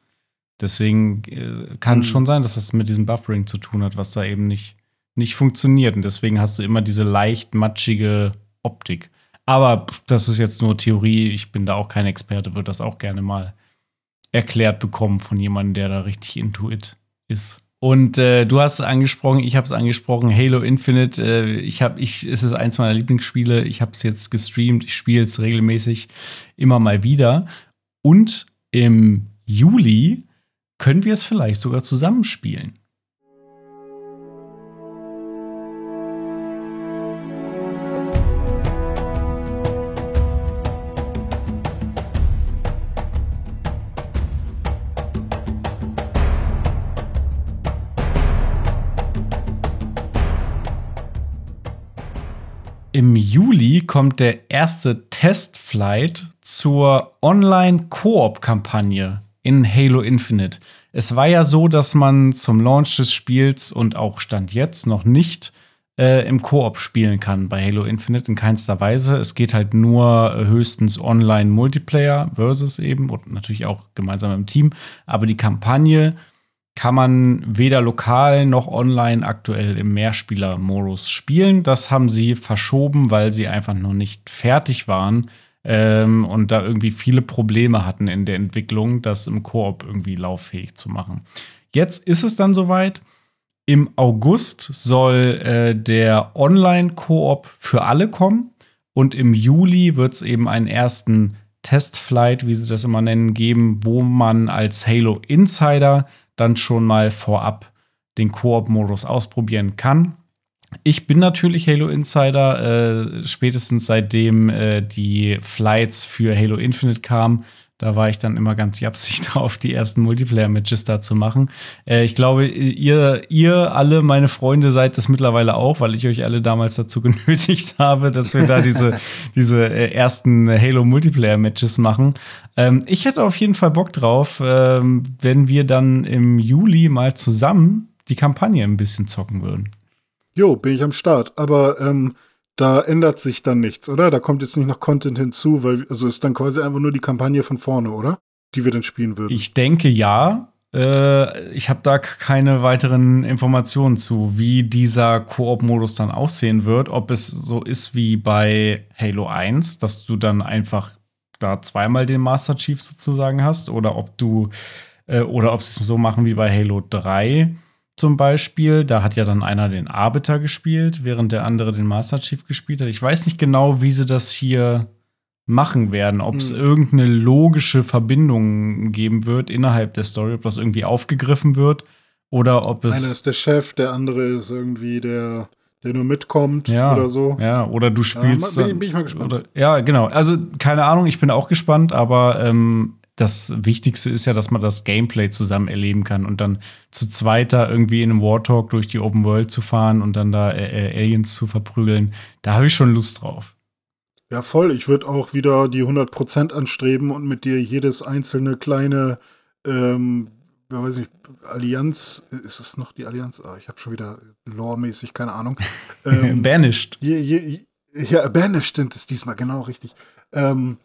Deswegen äh, kann mhm. schon sein, dass das mit diesem Buffering zu tun hat, was da eben nicht, nicht funktioniert. Und deswegen hast du immer diese leicht matschige Optik. Aber das ist jetzt nur Theorie. Ich bin da auch kein Experte, würde das auch gerne mal erklärt bekommen von jemandem, der da richtig intuit ist. Und äh, du hast es angesprochen, ich habe es angesprochen, Halo Infinite. Äh, ich habe, ich, es ist eins meiner Lieblingsspiele. Ich habe es jetzt gestreamt, ich spiele es regelmäßig immer mal wieder. Und im Juli können wir es vielleicht sogar zusammenspielen. Im Juli kommt der erste Testflight zur Online-Koop-Kampagne in Halo Infinite. Es war ja so, dass man zum Launch des Spiels und auch Stand jetzt noch nicht äh, im Koop spielen kann bei Halo Infinite in keinster Weise. Es geht halt nur äh, höchstens online Multiplayer versus eben und natürlich auch gemeinsam im Team. Aber die Kampagne kann man weder lokal noch online aktuell im Mehrspieler-Modus spielen. Das haben sie verschoben, weil sie einfach noch nicht fertig waren ähm, und da irgendwie viele Probleme hatten in der Entwicklung, das im Koop irgendwie lauffähig zu machen. Jetzt ist es dann soweit. Im August soll äh, der Online-Koop für alle kommen und im Juli wird es eben einen ersten Testflight, wie sie das immer nennen, geben, wo man als Halo Insider dann schon mal vorab den Koop-Modus ausprobieren kann. Ich bin natürlich Halo Insider, äh, spätestens seitdem äh, die Flights für Halo Infinite kamen. Da war ich dann immer ganz japsig drauf, die ersten Multiplayer-Matches da zu machen. Äh, ich glaube, ihr, ihr alle, meine Freunde, seid das mittlerweile auch, weil ich euch alle damals dazu genötigt habe, dass wir da diese, diese äh, ersten Halo-Multiplayer-Matches machen. Ähm, ich hätte auf jeden Fall Bock drauf, ähm, wenn wir dann im Juli mal zusammen die Kampagne ein bisschen zocken würden. Jo, bin ich am Start. Aber ähm, da ändert sich dann nichts, oder? Da kommt jetzt nicht noch Content hinzu, weil also ist dann quasi einfach nur die Kampagne von vorne, oder? Die wir dann spielen würden. Ich denke ja. Äh, ich habe da keine weiteren Informationen zu, wie dieser Koop-Modus dann aussehen wird. Ob es so ist wie bei Halo 1, dass du dann einfach da zweimal den Master Chief sozusagen hast, oder ob du äh, oder ob sie es so machen wie bei Halo 3 zum Beispiel. Da hat ja dann einer den Arbiter gespielt, während der andere den Master Chief gespielt hat. Ich weiß nicht genau, wie sie das hier machen werden, ob es hm. irgendeine logische Verbindung geben wird innerhalb der Story, ob das irgendwie aufgegriffen wird oder ob es. Einer ist der Chef, der andere ist irgendwie der, der nur mitkommt ja, oder so. Ja, oder du spielst. Ja, bin, bin ich mal gespannt. Oder, ja, genau. Also keine Ahnung, ich bin auch gespannt, aber ähm, das Wichtigste ist ja, dass man das Gameplay zusammen erleben kann und dann zu zweiter irgendwie in einem Wartalk durch die Open World zu fahren und dann da äh, äh Aliens zu verprügeln. Da habe ich schon Lust drauf. Ja, voll. Ich würde auch wieder die 100% anstreben und mit dir jedes einzelne kleine, ähm, ja, weiß nicht, Allianz, ist es noch die Allianz? Ah, ich habe schon wieder lore-mäßig, keine Ahnung. Ähm, Banished. Je, je, ja, Banished sind es diesmal, genau richtig. Ähm,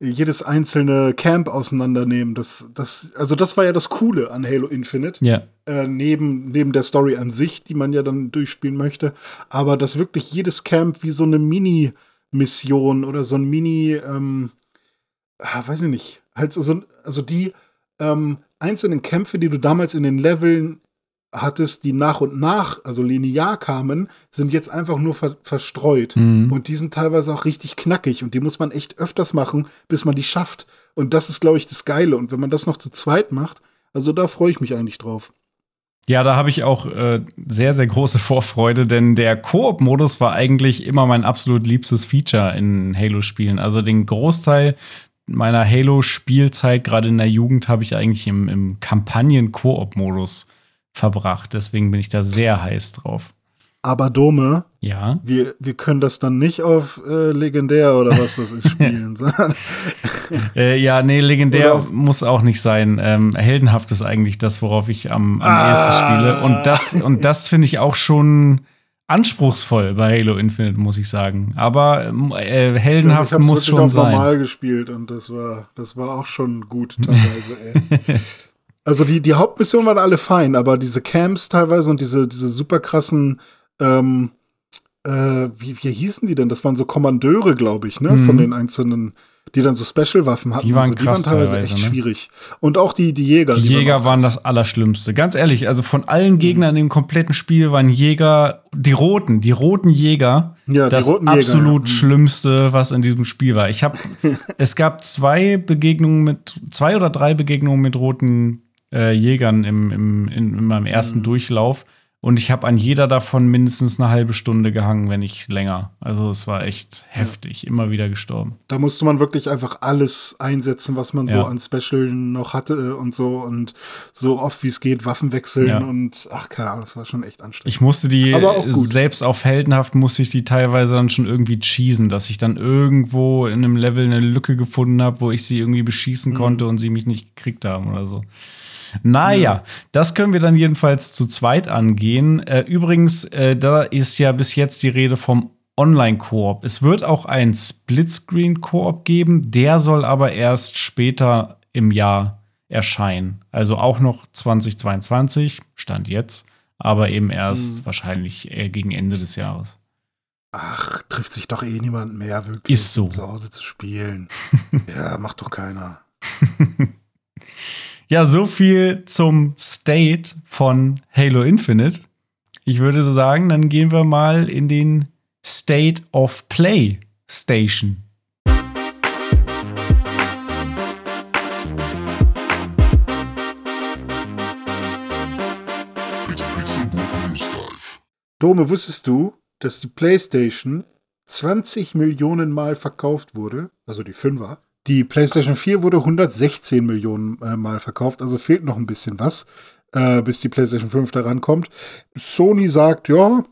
jedes einzelne Camp auseinandernehmen. Das, das, also das war ja das Coole an Halo Infinite. Ja. Äh, neben, neben der Story an sich, die man ja dann durchspielen möchte. Aber dass wirklich jedes Camp wie so eine Mini-Mission oder so ein Mini, ähm, ah, weiß ich nicht, halt so, also die ähm, einzelnen Kämpfe, die du damals in den Leveln hattest, die nach und nach, also linear kamen, sind jetzt einfach nur ver verstreut. Mhm. Und die sind teilweise auch richtig knackig und die muss man echt öfters machen, bis man die schafft. Und das ist, glaube ich, das Geile. Und wenn man das noch zu zweit macht, also da freue ich mich eigentlich drauf. Ja, da habe ich auch äh, sehr, sehr große Vorfreude, denn der Koop-Modus war eigentlich immer mein absolut liebstes Feature in Halo-Spielen. Also den Großteil meiner Halo-Spielzeit, gerade in der Jugend, habe ich eigentlich im, im Kampagnen-Koop-Modus verbracht. Deswegen bin ich da sehr heiß drauf. Aber Dome, Ja. wir, wir können das dann nicht auf äh, legendär oder was das ist spielen, sondern Äh, ja, nee, legendär muss auch nicht sein. Ähm, heldenhaft ist eigentlich das, worauf ich am, am Ah. ehesten spiele. Und das, und das finde ich auch schon anspruchsvoll bei Halo Infinite, muss ich sagen. Aber ähm, äh, ich heldenhaft habe es muss schon auf sein. normal gespielt und das war, das war auch schon gut teilweise. ey. Also die, die Hauptmissionen waren alle fein, aber diese Camps teilweise und diese, diese super krassen, ähm, äh, wie, wie hießen die denn? Das waren so Kommandeure, glaube ich, ne? Von den einzelnen, die dann so Special-Waffen hatten. Mhm. Die waren so. krass die waren teilweise teilweise, echt ne? schwierig. Und auch die, die Jäger. Die Jäger auch waren krass. das Allerschlimmste. Ganz ehrlich, also von allen Gegnern im kompletten Spiel waren Jäger, die roten, die roten Jäger, Ja, die das roten Jäger, absolut ja. Mhm. Schlimmste, was in diesem Spiel war. Ich habe, es gab zwei Begegnungen mit, zwei oder drei Begegnungen mit roten äh, Jägern im, im, in, in meinem Mhm. ersten Durchlauf. Und ich habe an jeder davon mindestens eine halbe Stunde gehangen, wenn nicht länger. Also es war echt heftig, immer wieder gestorben. Da musste man wirklich einfach alles einsetzen, was man so Ja. an Special noch hatte und so und so oft wie es geht Waffen wechseln Ja. und ach keine Ahnung, das war schon echt anstrengend. Ich musste die, Aber auch gut. selbst auf heldenhaft musste ich die teilweise dann schon irgendwie cheesen, dass ich dann irgendwo in einem Level eine Lücke gefunden habe, wo ich sie irgendwie beschießen Mhm. konnte und sie mich nicht gekriegt haben oder so. Naja, das können wir dann jedenfalls zu zweit angehen. Äh, übrigens, äh, da ist ja bis jetzt die Rede vom Online-Koop. Es wird auch ein Splitscreen-Koop geben, der soll aber erst später im Jahr erscheinen. Also auch noch 2022, Stand jetzt, aber eben erst wahrscheinlich eher gegen Ende des Jahres. Ach, trifft sich doch eh niemand mehr wirklich Ist so. zu Hause zu spielen. ja, macht doch keiner. Ja, so viel zum State von Halo Infinite. Ich würde so sagen, dann gehen wir mal in den State of Play Station. Dome, wusstest du, dass die PlayStation 20 Millionen Mal verkauft wurde? Also die 5er. Die PlayStation 4 wurde 116 Millionen äh, Mal verkauft, also fehlt noch ein bisschen was, äh, bis die PlayStation 5 da rankommt. Sony sagt, ja,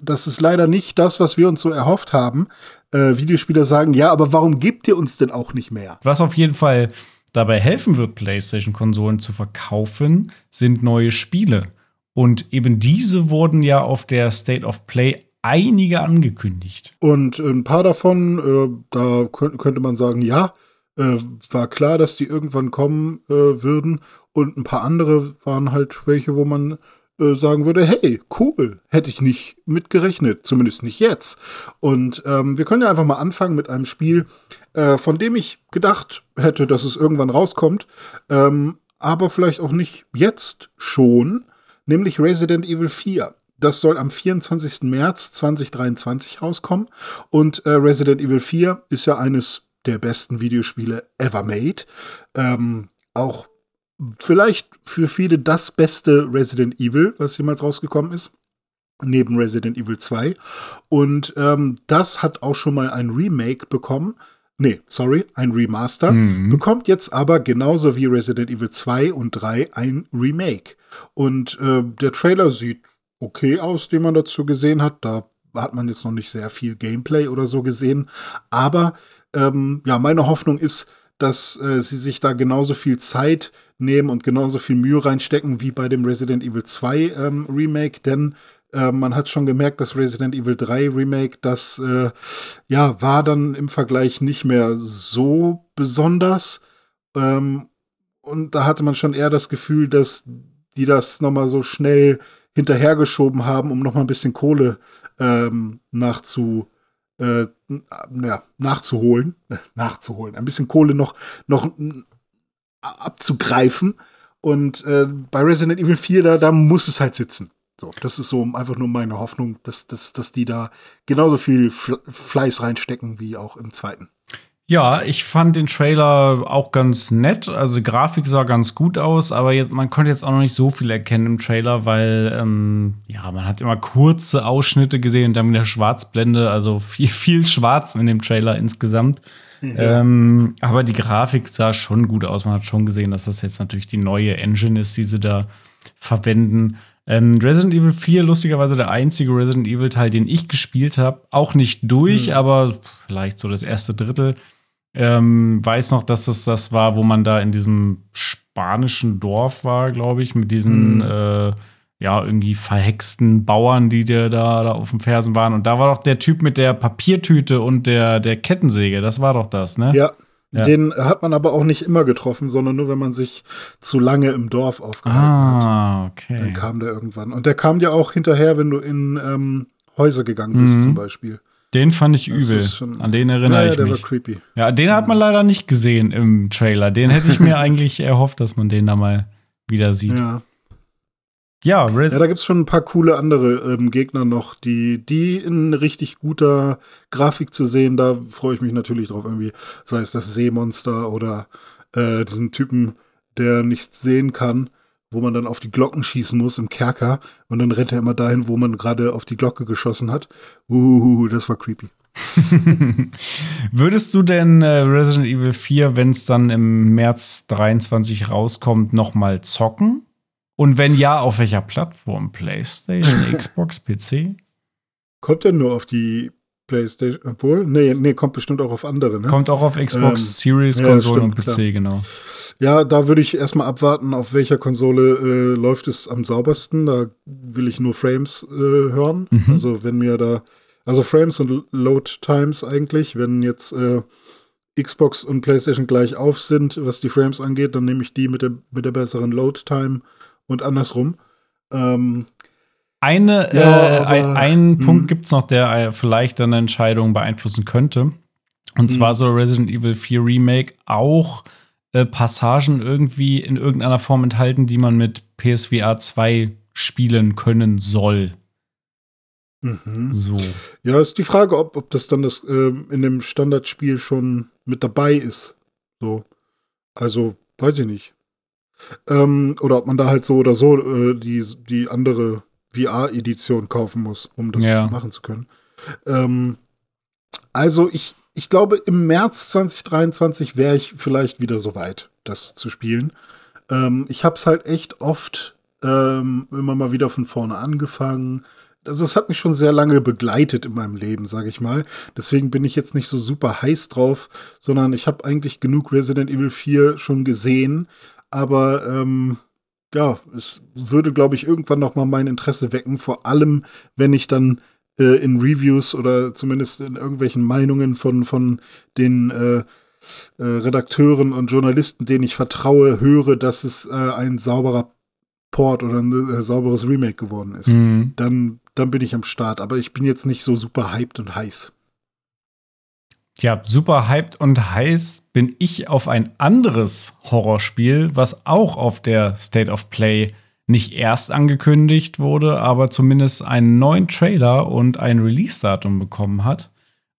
das ist leider nicht das, was wir uns so erhofft haben. Äh, Videospieler sagen, ja, aber warum gebt ihr uns denn auch nicht mehr? Was auf jeden Fall dabei helfen wird, PlayStation-Konsolen zu verkaufen, sind neue Spiele. Und eben diese wurden ja auf der State of Play einige angekündigt. Und ein paar davon, äh, da könnt, könnte man sagen, ja, äh, war klar, dass die irgendwann kommen äh, würden. Und ein paar andere waren halt welche, wo man äh, sagen würde, hey, cool, hätte ich nicht mitgerechnet, zumindest nicht jetzt. Und ähm, wir können ja einfach mal anfangen mit einem Spiel, äh, von dem ich gedacht hätte, dass es irgendwann rauskommt, ähm, aber vielleicht auch nicht jetzt schon, nämlich Resident Evil 4. Das soll am 24. März 2023 rauskommen. Und äh, Resident Evil 4 ist ja eines der besten Videospiele ever made. Ähm, auch vielleicht für viele das beste Resident Evil, was jemals rausgekommen ist. Neben Resident Evil 2. Und ähm, das hat auch schon mal ein Remake bekommen. Nee, sorry, ein Remaster. Bekommt jetzt aber genauso wie Resident Evil 2 und 3 ein Remake. Und äh, der Trailer sieht okay aus, den man dazu gesehen hat. Da hat man jetzt noch nicht sehr viel Gameplay oder so gesehen. Aber ähm, ja, meine Hoffnung ist, dass äh, sie sich da genauso viel Zeit nehmen und genauso viel Mühe reinstecken wie bei dem Resident Evil 2 ähm, Remake, denn äh, man hat schon gemerkt, dass Resident Evil 3 Remake, das äh, ja war dann im Vergleich nicht mehr so besonders. Ähm, und da hatte man schon eher das Gefühl, dass die das nochmal so schnell hinterhergeschoben haben, um nochmal ein bisschen Kohle ähm, nachzu, äh, ja, nachzuholen. Nachzuholen. Ein bisschen Kohle noch, noch abzugreifen. Und äh, bei Resident Evil 4, da, da muss es halt sitzen. So, das ist so einfach nur meine Hoffnung, dass, dass, dass die da genauso viel Fleiß reinstecken wie auch im zweiten. Ja, ich fand den Trailer auch ganz nett. Also die Grafik sah ganz gut aus, aber jetzt, man konnte jetzt auch noch nicht so viel erkennen im Trailer, weil ähm, ja, man hat immer kurze Ausschnitte gesehen und dann mit der Schwarzblende, also viel, viel Schwarz in dem Trailer insgesamt. Ja. Ähm, aber die Grafik sah schon gut aus. Man hat schon gesehen, dass das jetzt natürlich die neue Engine ist, die sie da verwenden. Ähm, Resident Evil 4, lustigerweise der einzige Resident Evil Teil, den ich gespielt habe. Auch nicht durch, mhm. aber vielleicht so das erste Drittel. Ähm, weiß noch, dass das das war, wo man da in diesem spanischen Dorf war, glaube ich, mit diesen mhm. äh, ja irgendwie verhexten Bauern, die dir da, da auf den Fersen waren. Und da war doch der Typ mit der Papiertüte und der, der Kettensäge. Das war doch das, ne? Ja, ja. Den hat man aber auch nicht immer getroffen, sondern nur, wenn man sich zu lange im Dorf aufgehalten ah, okay. Dann kam der irgendwann. Und der kam dir auch hinterher, wenn du in ähm, Häuser gegangen bist, mhm. zum Beispiel. Den fand ich übel. An den erinnere ja, ich der mich. War creepy. Ja, den hat man leider nicht gesehen im Trailer. Den hätte ich mir eigentlich erhofft, dass man den da mal wieder sieht. Ja. Ja, Res ja da gibt es schon ein paar coole andere ähm, Gegner noch, die, die in richtig guter Grafik zu sehen, da freue ich mich natürlich drauf irgendwie. Sei es das Seemonster oder äh, diesen Typen, der nichts sehen kann, wo man dann auf die Glocken schießen muss im Kerker und dann rennt er immer dahin, wo man gerade auf die Glocke geschossen hat. Uh, das war creepy. Würdest du denn äh, Resident Evil 4, wenn es dann im März 23 rauskommt, noch mal zocken? Und wenn ja, auf welcher Plattform? PlayStation, Xbox, PC? Kommt denn nur auf die PlayStation? Obwohl, nee, nee, kommt bestimmt auch auf andere, ne? Kommt auch auf Xbox ähm, Series, Konsole ja, und PC, klar. genau. Ja, da würde ich erstmal abwarten, auf welcher Konsole äh, läuft es am saubersten. Da will ich nur Frames äh, hören. Mhm. Also wenn mir da, also Frames und Load Times eigentlich, wenn jetzt äh, Xbox und PlayStation gleich auf sind, was die Frames angeht, dann nehme ich die mit der, mit der besseren Load Time und andersrum. Ähm, eine, ja, äh, ein, einen hm. Punkt gibt es noch, der äh, vielleicht eine Entscheidung beeinflussen könnte. Und zwar hm. soll Resident Evil 4 Remake auch äh, Passagen irgendwie in irgendeiner Form enthalten, die man mit PSVR 2 spielen können soll. Mhm. So. Ja, ist die Frage, ob, ob das dann das äh, in dem Standardspiel schon mit dabei ist. So. Also, weiß ich nicht. Ähm, oder ob man da halt so oder so äh, die, die andere VR-Edition kaufen muss, um das ja. machen zu können. Ähm, also ich, ich glaube, im März 2023 wäre ich vielleicht wieder so weit, das zu spielen. Ähm, ich habe es halt echt oft ähm, immer mal wieder von vorne angefangen. Also es hat mich schon sehr lange begleitet in meinem Leben, sage ich mal. Deswegen bin ich jetzt nicht so super heiß drauf, sondern ich habe eigentlich genug Resident Evil 4 schon gesehen, aber ähm, ja, es würde, glaube ich, irgendwann noch mal mein Interesse wecken, vor allem, wenn ich dann äh, in Reviews oder zumindest in irgendwelchen Meinungen von, von den äh, äh, Redakteuren und Journalisten, denen ich vertraue, höre, dass es äh, ein sauberer Port oder ein äh, sauberes Remake geworden ist. Mhm. Dann, dann bin ich am Start. Aber ich bin jetzt nicht so super hyped und heiß. Tja, super hyped und heiß bin ich auf ein anderes Horrorspiel, was auch auf der State of Play nicht erst angekündigt wurde, aber zumindest einen neuen Trailer und ein Release-Datum bekommen hat.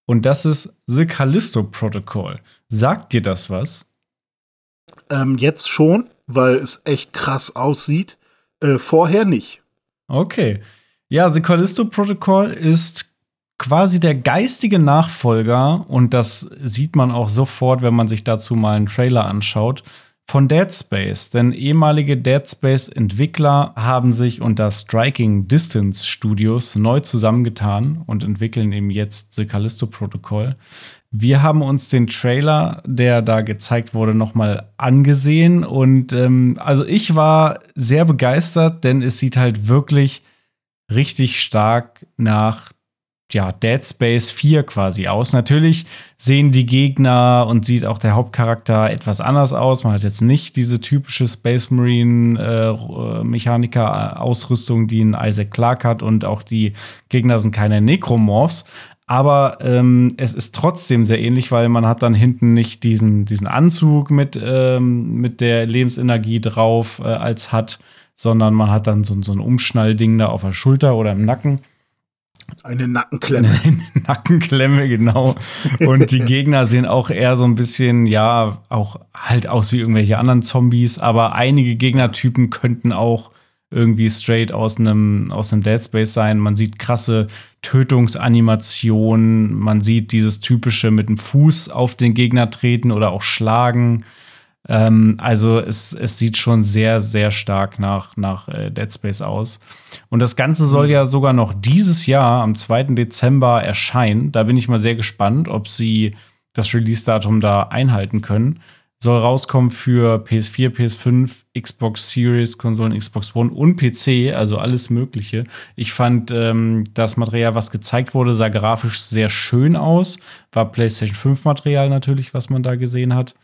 Und das ist The Callisto Protocol. Sagt dir das was? Ähm, jetzt schon, weil es echt krass aussieht. Äh, vorher nicht. Okay. Ja, The Callisto Protocol ist quasi der geistige Nachfolger, und das sieht man auch sofort, wenn man sich dazu mal einen Trailer anschaut, von Dead Space. Denn ehemalige Dead Space-Entwickler haben sich unter Striking Distance Studios neu zusammengetan und entwickeln eben jetzt The Callisto Protocol. Wir haben uns den Trailer, der da gezeigt wurde, nochmal angesehen. Und ähm, also ich war sehr begeistert, denn es sieht halt wirklich richtig stark nach ja, Dead Space 4 quasi aus. Natürlich sehen die Gegner und sieht auch der Hauptcharakter etwas anders aus. Man hat jetzt nicht diese typische Space Marine äh, Mechaniker Ausrüstung, die ein Isaac Clarke hat und auch die Gegner sind keine Necromorphs. Aber ähm, es ist trotzdem sehr ähnlich, weil man hat dann hinten nicht diesen, diesen Anzug mit, ähm, mit der Lebensenergie drauf äh, als hat, sondern man hat dann so, so ein Umschnallding da auf der Schulter oder im Nacken. Eine Nackenklemme. Eine Nackenklemme, genau. Und die Gegner sehen auch eher so ein bisschen, ja, auch halt aus wie irgendwelche anderen Zombies, aber einige Gegnertypen könnten auch irgendwie straight aus einem, aus einem Dead Space sein. Man sieht krasse Tötungsanimationen, man sieht dieses typische mit dem Fuß auf den Gegner treten oder auch schlagen. Ähm, also es, es sieht schon sehr, sehr stark nach, nach äh, Dead Space aus. Und das Ganze soll ja sogar noch dieses Jahr, am 2. Dezember, erscheinen. Da bin ich mal sehr gespannt, ob sie das Release-Datum da einhalten können. Soll rauskommen für PS4, PS5, Xbox Series, Konsolen, Xbox One und PC, also alles Mögliche. Ich fand ähm, das Material, was gezeigt wurde, sah grafisch sehr schön aus. War PlayStation 5 Material natürlich, was man da gesehen hat.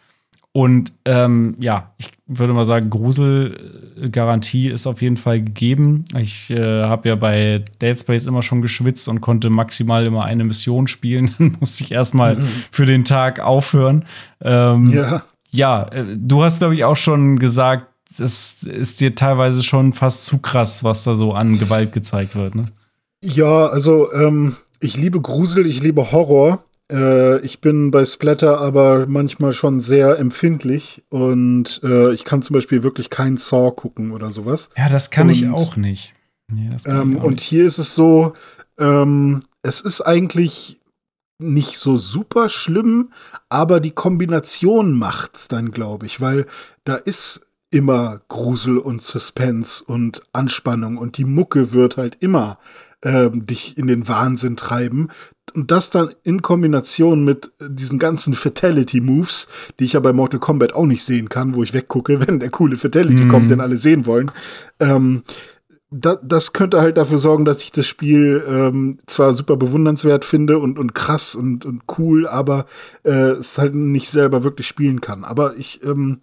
Und ähm, ja, ich würde mal sagen, Gruselgarantie ist auf jeden Fall gegeben. Ich äh, habe ja bei Dead Space immer schon geschwitzt und konnte maximal immer eine Mission spielen. Dann musste ich erstmal mhm. für den Tag aufhören. Ähm, ja. Ja, äh, du hast, glaube ich, auch schon gesagt, es ist dir teilweise schon fast zu krass, was da so an Gewalt gezeigt wird. Ne? Ja, also ähm, ich liebe Grusel, ich liebe Horror. Äh, ich bin bei Splatter aber manchmal schon sehr empfindlich und äh, ich kann zum Beispiel wirklich kein Saw gucken oder sowas. Ja, das kann und, ich auch nicht. Nee, ähm, ich auch und nicht. hier ist es so, ähm, es ist eigentlich nicht so super schlimm, aber die Kombination macht's dann, glaube ich, weil da ist immer Grusel und Suspense und Anspannung und die Mucke wird halt immer ähm, dich in den Wahnsinn treiben. Und das dann in Kombination mit diesen ganzen Fatality-Moves, die ich ja bei Mortal Kombat auch nicht sehen kann, wo ich weggucke, wenn der coole Fatality mhm. kommt, den alle sehen wollen. Ähm, da, das könnte halt dafür sorgen, dass ich das Spiel ähm, zwar super bewundernswert finde und, und krass und, und cool, aber äh, es halt nicht selber wirklich spielen kann. Aber ich, ähm,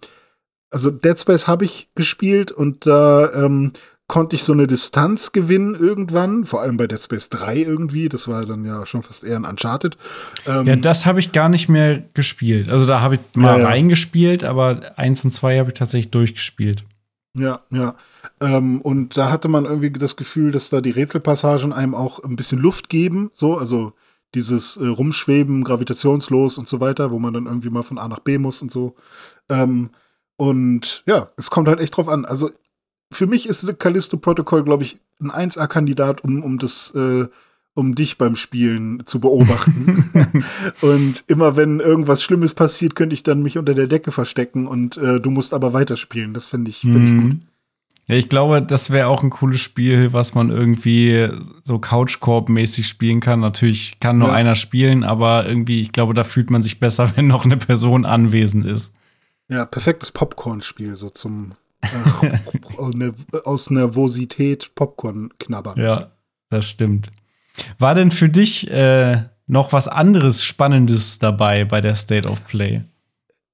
also Dead Space habe ich gespielt und da ähm, konnte ich so eine Distanz gewinnen irgendwann, vor allem bei Dead Space 3 irgendwie, das war dann ja schon fast eher ein Uncharted. Ähm, ja, das habe ich gar nicht mehr gespielt. Also da habe ich mal ja, reingespielt, aber eins und zwei habe ich tatsächlich durchgespielt. Ja, ja. Ähm, und da hatte man irgendwie das Gefühl, dass da die Rätselpassagen einem auch ein bisschen Luft geben, so, also dieses äh, Rumschweben, gravitationslos und so weiter, wo man dann irgendwie mal von A nach B muss und so. Ähm, und ja, es kommt halt echt drauf an. Also für mich ist Callisto Protocol, glaube ich, ein 1A-Kandidat, um, um das, äh, um dich beim Spielen zu beobachten. und immer wenn irgendwas Schlimmes passiert, könnte ich dann mich unter der Decke verstecken und äh, du musst aber weiterspielen. Das finde ich, find ich mhm. gut. Ja, ich glaube, das wäre auch ein cooles Spiel, was man irgendwie so Couch-Korb-mäßig spielen kann. Natürlich kann nur ja. einer spielen, aber irgendwie, ich glaube, da fühlt man sich besser, wenn noch eine Person anwesend ist. Ja, perfektes Popcorn-Spiel, so zum aus Nervosität Popcorn knabbern. Ja, das stimmt. War denn für dich äh, noch was anderes Spannendes dabei bei der State of Play?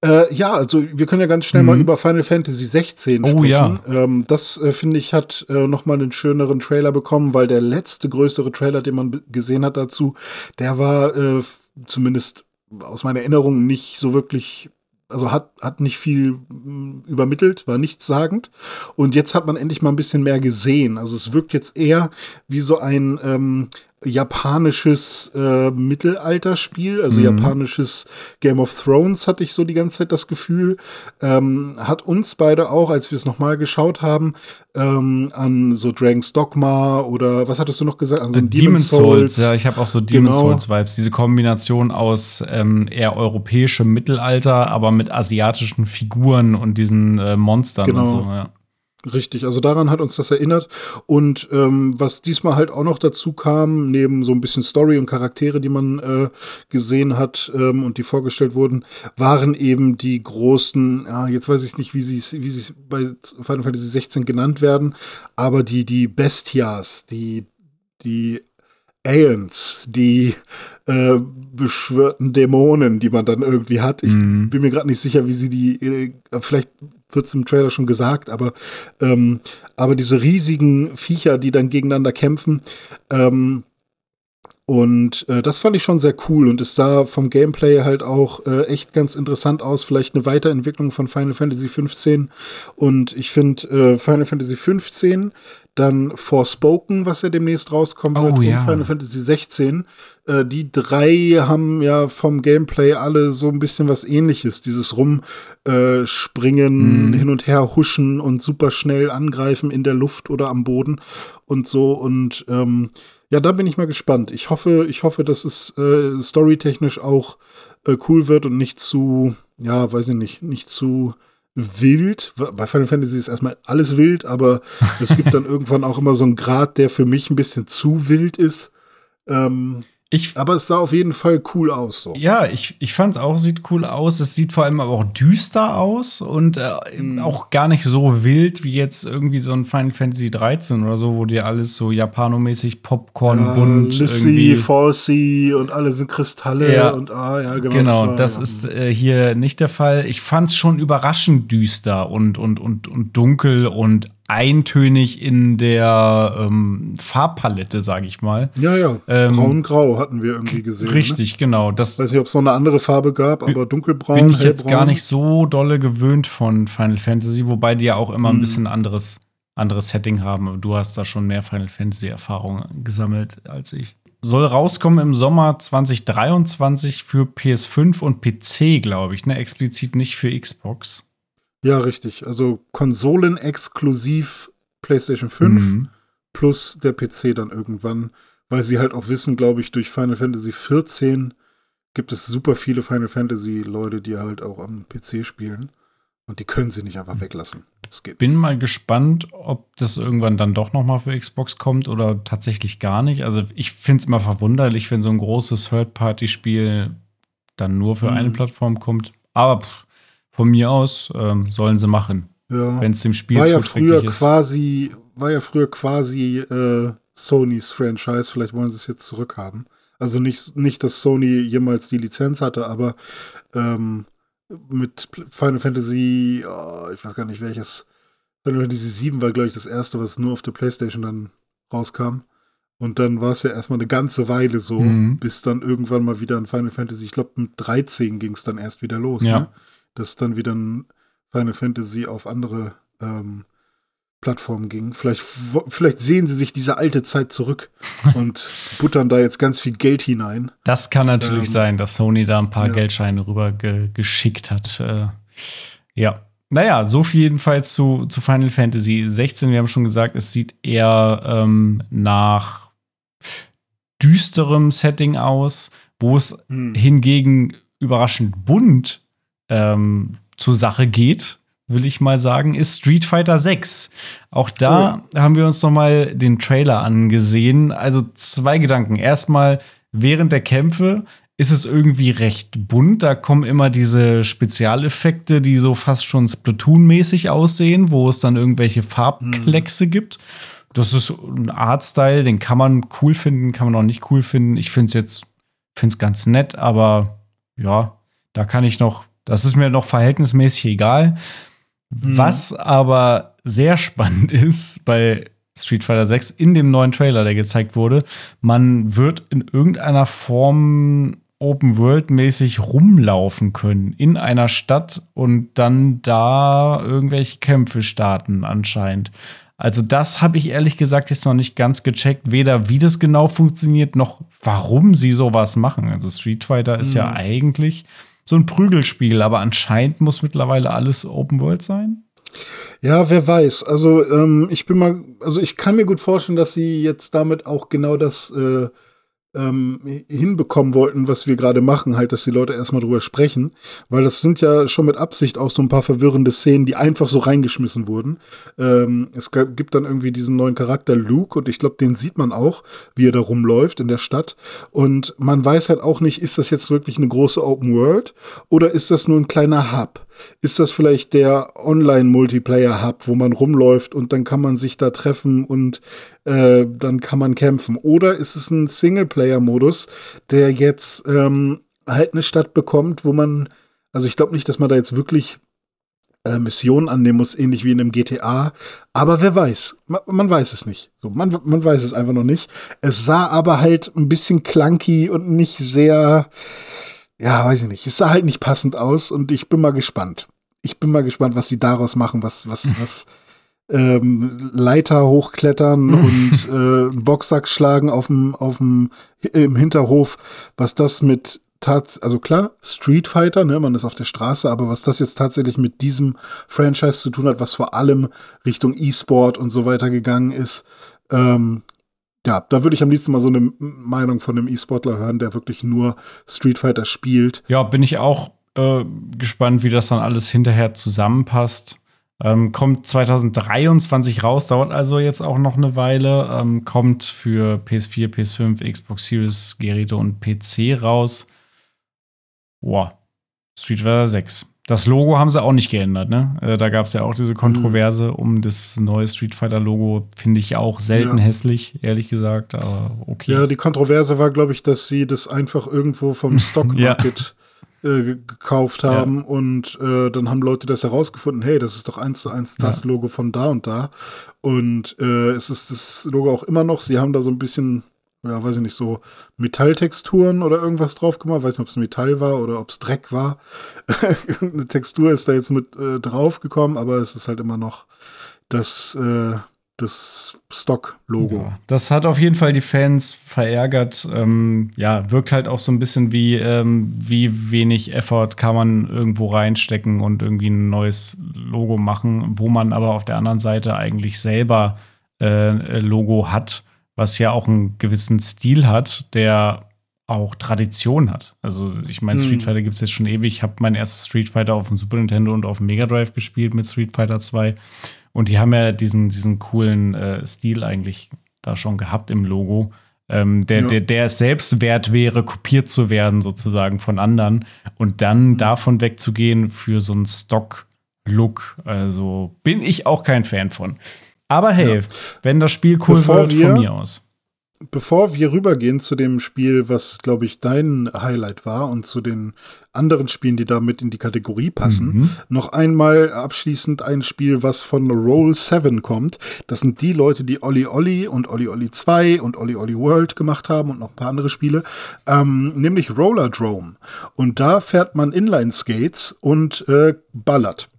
Äh, ja, also wir können ja ganz schnell mhm. mal über Final Fantasy 16 oh, sprechen. Ja. Ähm, das äh, finde ich hat äh, noch mal einen schöneren Trailer bekommen, weil der letzte größere Trailer, den man gesehen hat dazu, der war äh, zumindest aus meiner Erinnerung nicht so wirklich also hat, hat nicht viel mm, übermittelt, war nichtssagend. Und jetzt hat man endlich mal ein bisschen mehr gesehen. Also es wirkt jetzt eher wie so ein ähm, japanisches äh, Mittelalterspiel, also mhm. japanisches Game of Thrones hatte ich so die ganze Zeit das Gefühl. Ähm, hat uns beide auch, als wir es nochmal geschaut haben, ähm, an so Dragon's Dogma oder was hattest du noch gesagt? An so äh, Demon's Souls. Souls. Ja, ich habe auch so Demon's genau. Souls Vibes. Diese Kombination aus ähm, eher europäischem Mittelalter, aber mit asiatischen Figuren und diesen äh, Monstern genau. und so. Ja. Richtig, also daran hat uns das erinnert. Und ähm, was diesmal halt auch noch dazu kam, neben so ein bisschen Story und Charaktere, die man äh, gesehen hat ähm, und die vorgestellt wurden, waren eben die großen, ja, jetzt weiß ich nicht, wie sie wie sie bei Final Fantasy 16 genannt werden, aber die, die Bestias, die, die Aeons, die äh, beschwörten Dämonen, die man dann irgendwie hat. Ich mm. bin mir gerade nicht sicher, wie sie die, äh, vielleicht wird es im Trailer schon gesagt, aber, ähm, aber diese riesigen Viecher, die dann gegeneinander kämpfen, ähm, und äh, das fand ich schon sehr cool und es sah vom Gameplay halt auch äh, echt ganz interessant aus. Vielleicht eine Weiterentwicklung von Final Fantasy 15. Und ich finde äh, Final Fantasy 15 dann Forspoken, was ja demnächst rauskommen wird, oh, ja. und Final Fantasy 16. Äh, die drei haben ja vom Gameplay alle so ein bisschen was ähnliches. Dieses Rumspringen, äh, mm. hin und her huschen und super schnell angreifen in der Luft oder am Boden und so. Und ähm, ja, da bin ich mal gespannt. Ich hoffe, ich hoffe, dass es äh, storytechnisch auch äh, cool wird und nicht zu, ja, weiß ich nicht, nicht zu wild. Bei Final Fantasy ist erstmal alles wild, aber es gibt dann irgendwann auch immer so einen Grad, der für mich ein bisschen zu wild ist. Ähm, ich, aber es sah auf jeden Fall cool aus. So. Ja, ich, ich fand es auch, sieht cool aus. Es sieht vor allem aber auch düster aus und äh, mhm. auch gar nicht so wild wie jetzt irgendwie so ein Final Fantasy 13 oder so, wo dir alles so japanomäßig Popcorn ja, bunt Lissy, Falsey und alle sind Kristalle ja. und ah, ja, genau. Genau, das, war, das ja. ist äh, hier nicht der Fall. Ich fand es schon überraschend düster und, und, und, und dunkel und eintönig in der ähm, Farbpalette, sage ich mal. Ja, ja. Ähm, Braun-Grau hatten wir irgendwie gesehen. Ne? Richtig, ne? genau. Das weiß nicht, ob es noch eine andere Farbe gab, aber dunkelbraun. Bin ich hellbraun. jetzt gar nicht so dolle gewöhnt von Final Fantasy, wobei die ja auch immer ein mhm. bisschen anderes, anderes Setting haben. Du hast da schon mehr Final Fantasy-Erfahrung gesammelt als ich. Soll rauskommen im Sommer 2023 für PS5 und PC, glaube ich, ne? Explizit nicht für Xbox. Ja, richtig. Also konsolenexklusiv PlayStation 5 mhm. plus der PC dann irgendwann, weil sie halt auch wissen, glaube ich, durch Final Fantasy 14 gibt es super viele Final Fantasy Leute, die halt auch am PC spielen und die können sie nicht einfach weglassen. Es geht. Bin mal gespannt, ob das irgendwann dann doch noch mal für Xbox kommt oder tatsächlich gar nicht. Also ich finde es immer verwunderlich, wenn so ein großes Third-Party-Spiel dann nur für mhm. eine Plattform kommt. Aber pff, von mir aus ähm, sollen sie machen. Ja. Wenn es dem Spiel war ja früher ist. quasi war ja früher quasi äh, Sonys Franchise. Vielleicht wollen sie es jetzt zurückhaben. Also nicht, nicht, dass Sony jemals die Lizenz hatte, aber ähm, mit Final Fantasy, oh, ich weiß gar nicht welches, Final Fantasy 7 war, glaube ich, das erste, was nur auf der Playstation dann rauskam. Und dann war es ja erstmal eine ganze Weile so, mhm. bis dann irgendwann mal wieder ein Final Fantasy, ich glaube mit 13 ging es dann erst wieder los. Ja. Ne? Dass dann wieder ein Final Fantasy auf andere ähm, Plattformen ging. Vielleicht, vielleicht sehen sie sich diese alte Zeit zurück und buttern da jetzt ganz viel Geld hinein. Das kann natürlich ähm, sein, dass Sony da ein paar ja. Geldscheine rüber ge geschickt hat. Äh, ja. Naja, so viel jedenfalls zu, zu Final Fantasy 16. Wir haben schon gesagt, es sieht eher ähm, nach düsterem Setting aus, wo es hm. hingegen überraschend bunt ähm, zur Sache geht, will ich mal sagen, ist Street Fighter 6. Auch da oh. haben wir uns noch mal den Trailer angesehen. Also zwei Gedanken. Erstmal während der Kämpfe ist es irgendwie recht bunt. Da kommen immer diese Spezialeffekte, die so fast schon Splatoon-mäßig aussehen, wo es dann irgendwelche Farbkleckse mhm. gibt. Das ist ein Artstyle, den kann man cool finden, kann man auch nicht cool finden. Ich finde es jetzt find's ganz nett, aber ja, da kann ich noch das ist mir noch verhältnismäßig egal. Mhm. Was aber sehr spannend ist bei Street Fighter 6 in dem neuen Trailer, der gezeigt wurde, man wird in irgendeiner Form Open World mäßig rumlaufen können in einer Stadt und dann da irgendwelche Kämpfe starten anscheinend. Also das habe ich ehrlich gesagt jetzt noch nicht ganz gecheckt, weder wie das genau funktioniert noch warum sie sowas machen. Also Street Fighter ist mhm. ja eigentlich so ein Prügelspiel, aber anscheinend muss mittlerweile alles Open World sein. Ja, wer weiß. Also ähm, ich bin mal, also ich kann mir gut vorstellen, dass sie jetzt damit auch genau das äh, ähm, hinbekommen wollten, was wir gerade machen, halt, dass die Leute erstmal drüber sprechen, weil das sind ja schon mit Absicht auch so ein paar verwirrende Szenen, die einfach so reingeschmissen wurden. Ähm, es gibt dann irgendwie diesen neuen Charakter Luke und ich glaube, den sieht man auch, wie er da rumläuft in der Stadt und man weiß halt auch nicht, ist das jetzt wirklich eine große Open World oder ist das nur ein kleiner Hub? Ist das vielleicht der Online-Multiplayer-Hub, wo man rumläuft und dann kann man sich da treffen und äh, dann kann man kämpfen? Oder ist es ein Singleplayer-Modus, der jetzt ähm, halt eine Stadt bekommt, wo man, also ich glaube nicht, dass man da jetzt wirklich äh, Missionen annehmen muss, ähnlich wie in einem GTA. Aber wer weiß? Man, man, weiß es nicht. So, man, man weiß es einfach noch nicht. Es sah aber halt ein bisschen clunky und nicht sehr ja, weiß ich nicht. Es sah halt nicht passend aus und ich bin mal gespannt. Ich bin mal gespannt, was sie daraus machen, was, was, was ähm, Leiter hochklettern und äh, einen Boxsack schlagen auf dem, auf dem, im Hinterhof, was das mit tats also klar, Street Fighter, ne, man ist auf der Straße, aber was das jetzt tatsächlich mit diesem Franchise zu tun hat, was vor allem Richtung E-Sport und so weiter gegangen ist, ähm, ja, da würde ich am liebsten mal so eine Meinung von einem E-Sportler hören, der wirklich nur Street Fighter spielt. Ja, bin ich auch äh, gespannt, wie das dann alles hinterher zusammenpasst. Ähm, kommt 2023 raus, dauert also jetzt auch noch eine Weile. Ähm, kommt für PS4, PS5, Xbox Series, Geräte und PC raus. Boah, Street Fighter 6. Das Logo haben sie auch nicht geändert, ne? Äh, da gab es ja auch diese Kontroverse mhm. um das neue Street Fighter Logo. Finde ich auch selten ja. hässlich, ehrlich gesagt, aber okay. Ja, die Kontroverse war, glaube ich, dass sie das einfach irgendwo vom Stock Market äh, gekauft haben ja. und äh, dann haben Leute das herausgefunden, hey, das ist doch eins zu eins das ja. Logo von da und da. Und äh, es ist das Logo auch immer noch. Sie haben da so ein bisschen, ja, weiß ich nicht, so Metalltexturen oder irgendwas drauf gemacht. Weiß nicht, ob es Metall war oder ob es Dreck war. Eine Textur ist da jetzt mit äh, drauf gekommen, aber es ist halt immer noch das äh, das Stock-Logo. Ja, das hat auf jeden Fall die Fans verärgert. Ähm, ja, wirkt halt auch so ein bisschen wie, ähm, wie wenig Effort kann man irgendwo reinstecken und irgendwie ein neues Logo machen, wo man aber auf der anderen Seite eigentlich selber äh, Logo hat, was ja auch einen gewissen Stil hat, der auch Tradition hat. Also ich meine, Street hm. Fighter gibt es jetzt schon ewig. Ich habe mein erstes Street Fighter auf dem Super Nintendo und auf dem Mega Drive gespielt mit Street Fighter 2. Und die haben ja diesen, diesen coolen äh, Stil eigentlich da schon gehabt im Logo. Ähm, der, ja. der, der es selbst wert wäre, kopiert zu werden, sozusagen von anderen. Und dann mhm. davon wegzugehen für so einen Stock-Look. Also bin ich auch kein Fan von. Aber hey, ja. wenn das Spiel cool Bevor wird, von mir aus bevor wir rübergehen zu dem Spiel, was, glaube ich, dein Highlight war und zu den anderen Spielen, die damit in die Kategorie passen, mhm. noch einmal abschließend ein Spiel, was von Roll 7 kommt. Das sind die Leute, die Olli Olli und Olli Olli 2 und Olli Olli World gemacht haben und noch ein paar andere Spiele, ähm, nämlich Roller Drome. Und da fährt man Inline-Skates und äh, ballert.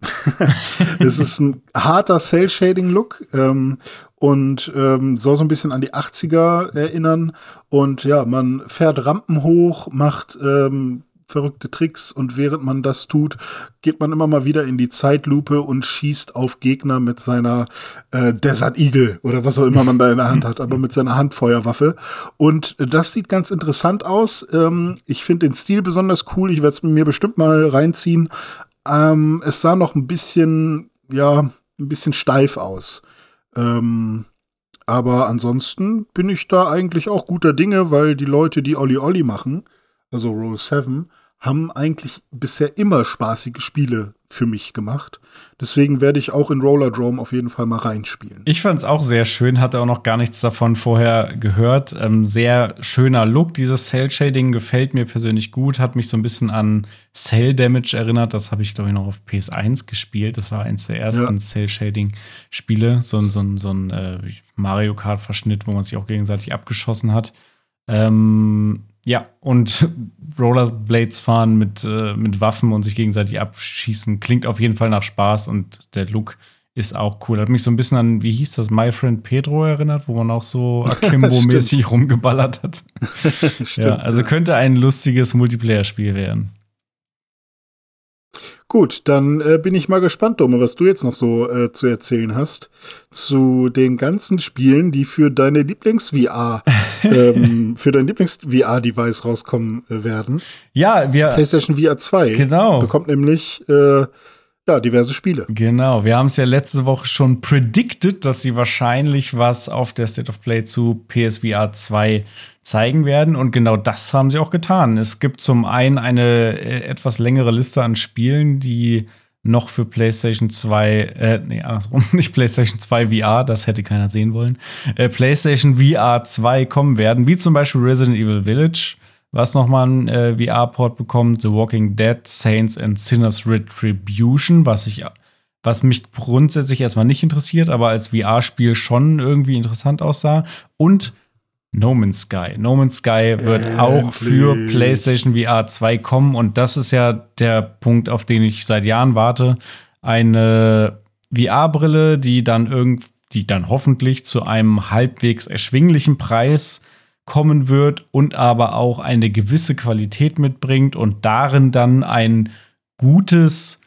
Es ist ein harter Cell-Shading-Look ähm, und ähm, soll so ein bisschen an die 80er erinnern. Und ja, man fährt Rampen hoch, macht ähm, verrückte Tricks und während man das tut, geht man immer mal wieder in die Zeitlupe und schießt auf Gegner mit seiner äh, Desert Eagle oder was auch immer man da in der Hand hat, aber mit seiner Handfeuerwaffe. Und das sieht ganz interessant aus. Ähm, ich finde den Stil besonders cool. Ich werde es mir bestimmt mal reinziehen. Ähm, es sah noch ein bisschen, ja, ein bisschen steif aus. Ähm, aber ansonsten bin ich da eigentlich auch guter Dinge, weil die Leute, die Olli Olli machen, also Roll 7, haben eigentlich bisher immer spaßige Spiele für mich gemacht. Deswegen werde ich auch in Roller Drome auf jeden Fall mal reinspielen. Ich fand es auch sehr schön, hatte auch noch gar nichts davon vorher gehört. Ähm, sehr schöner Look. Dieses Cell Shading gefällt mir persönlich gut, hat mich so ein bisschen an Cell Damage erinnert. Das habe ich, glaube ich, noch auf PS1 gespielt. Das war eins der ersten ja. Cell Shading-Spiele. So, so, so ein äh, Mario Kart-Verschnitt, wo man sich auch gegenseitig abgeschossen hat. Ähm, ja, und Rollerblades fahren mit, äh, mit Waffen und sich gegenseitig abschießen klingt auf jeden Fall nach Spaß und der Look ist auch cool. Hat mich so ein bisschen an, wie hieß das, My Friend Pedro erinnert, wo man auch so Akimbo-mäßig rumgeballert hat. Stimmt, ja, also ja. könnte ein lustiges Multiplayer-Spiel werden. Gut, dann äh, bin ich mal gespannt, Dome, was du jetzt noch so äh, zu erzählen hast zu den ganzen Spielen, die für deine Lieblings-VR, ähm, für dein Lieblings-VR-Device rauskommen äh, werden. Ja, wir. PlayStation VR 2. Genau. Bekommt nämlich äh, ja, diverse Spiele. Genau, wir haben es ja letzte Woche schon predicted, dass sie wahrscheinlich was auf der State of Play zu PSVR 2 zeigen werden. Und genau das haben sie auch getan. Es gibt zum einen eine äh, etwas längere Liste an Spielen, die noch für PlayStation 2, äh, nee, andersrum, nicht PlayStation 2 VR, das hätte keiner sehen wollen, äh, PlayStation VR 2 kommen werden, wie zum Beispiel Resident Evil Village, was nochmal einen äh, VR-Port bekommt, The Walking Dead, Saints and Sinners Retribution, was ich was mich grundsätzlich erstmal nicht interessiert, aber als VR-Spiel schon irgendwie interessant aussah. Und No Man's Sky. No Man's Sky wird Endlich. auch für PlayStation VR 2 kommen und das ist ja der Punkt, auf den ich seit Jahren warte. Eine VR-Brille, die dann irgendwie, die dann hoffentlich zu einem halbwegs erschwinglichen Preis kommen wird und aber auch eine gewisse Qualität mitbringt und darin dann ein gutes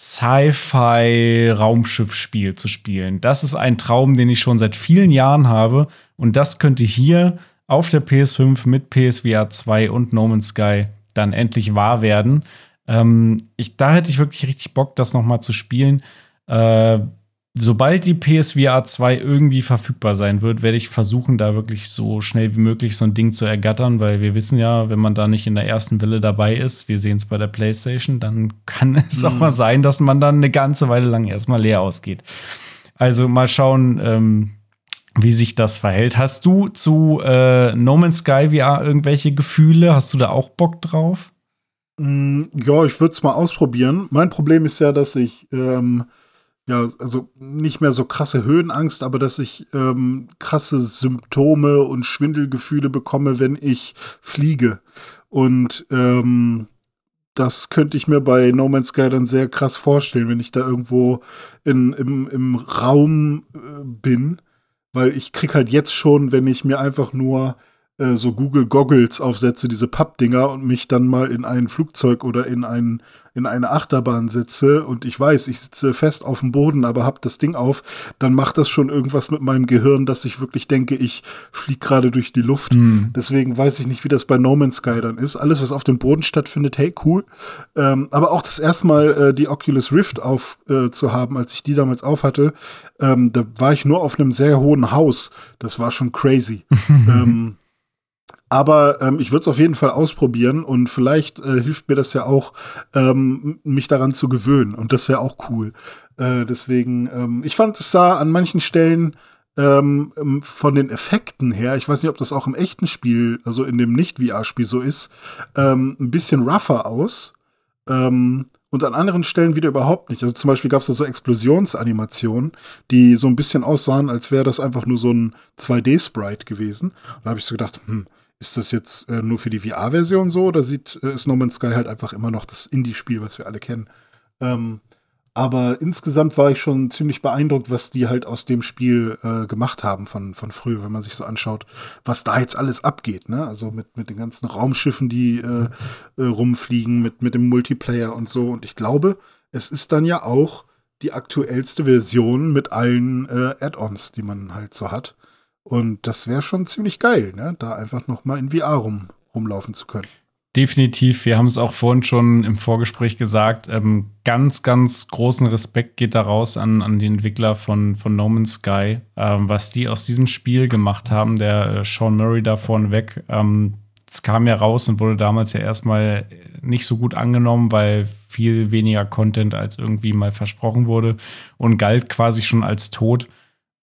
Sci-Fi-Raumschiffspiel zu spielen. Das ist ein Traum, den ich schon seit vielen Jahren habe. Und das könnte hier auf der PS5 mit PSVR 2 und No Man's Sky dann endlich wahr werden. Ähm, ich, da hätte ich wirklich richtig Bock, das noch mal zu spielen. Äh, sobald die PSVR 2 irgendwie verfügbar sein wird, werde ich versuchen, da wirklich so schnell wie möglich so ein Ding zu ergattern, weil wir wissen ja, wenn man da nicht in der ersten Welle dabei ist, wir sehen es bei der PlayStation, dann kann es mhm. auch mal sein, dass man dann eine ganze Weile lang erstmal leer ausgeht. Also mal schauen, ähm, wie sich das verhält. Hast du zu äh, No Man's Sky VR irgendwelche Gefühle? Hast du da auch Bock drauf? Mm, ja, ich würde es mal ausprobieren. Mein Problem ist ja, dass ich ähm, ja, also nicht mehr so krasse Höhenangst, aber dass ich ähm, krasse Symptome und Schwindelgefühle bekomme, wenn ich fliege. Und ähm, das könnte ich mir bei No Man's Sky dann sehr krass vorstellen, wenn ich da irgendwo in, im, im Raum äh, bin. Weil ich krieg halt jetzt schon, wenn ich mir einfach nur äh, so Google Goggles aufsetze, diese Pappdinger und mich dann mal in ein Flugzeug oder in, ein, in eine Achterbahn setze und ich weiß, ich sitze fest auf dem Boden, aber hab das Ding auf, dann macht das schon irgendwas mit meinem Gehirn, dass ich wirklich denke, ich fliege gerade durch die Luft. Mhm. Deswegen weiß ich nicht, wie das bei No Man's Sky dann ist. Alles, was auf dem Boden stattfindet, hey, cool. Ähm, aber auch das erste Mal äh, die Oculus Rift auf äh, zu haben, als ich die damals auf hatte, ähm, da war ich nur auf einem sehr hohen Haus. Das war schon crazy. ähm, aber ähm, ich würde es auf jeden Fall ausprobieren und vielleicht äh, hilft mir das ja auch, ähm, mich daran zu gewöhnen. Und das wäre auch cool. Äh, deswegen, ähm, ich fand es sah an manchen Stellen ähm, ähm, von den Effekten her, ich weiß nicht, ob das auch im echten Spiel, also in dem Nicht-VR-Spiel so ist, ähm, ein bisschen rougher aus. Ähm, und an anderen Stellen wieder überhaupt nicht. Also zum Beispiel gab es da so Explosionsanimationen, die so ein bisschen aussahen, als wäre das einfach nur so ein 2D-Sprite gewesen. Und da habe ich so gedacht, hm, ist das jetzt äh, nur für die VR-Version so oder sieht äh, ist No Man's Sky halt einfach immer noch das Indie-Spiel, was wir alle kennen? Ähm, aber insgesamt war ich schon ziemlich beeindruckt, was die halt aus dem Spiel äh, gemacht haben von, von früher, wenn man sich so anschaut, was da jetzt alles abgeht. Ne? Also mit, mit den ganzen Raumschiffen, die äh, äh, rumfliegen, mit, mit dem Multiplayer und so. Und ich glaube, es ist dann ja auch die aktuellste Version mit allen äh, Add-ons, die man halt so hat. Und das wäre schon ziemlich geil, ne? da einfach noch mal in VR rum, rumlaufen zu können. Definitiv. Wir haben es auch vorhin schon im Vorgespräch gesagt. Ähm, ganz, ganz großen Respekt geht daraus an, an die Entwickler von, von No Man's Sky, ähm, was die aus diesem Spiel gemacht haben. Der äh, Sean Murray da vorneweg. Ähm, es kam ja raus und wurde damals ja erstmal nicht so gut angenommen, weil viel weniger Content als irgendwie mal versprochen wurde und galt quasi schon als tot.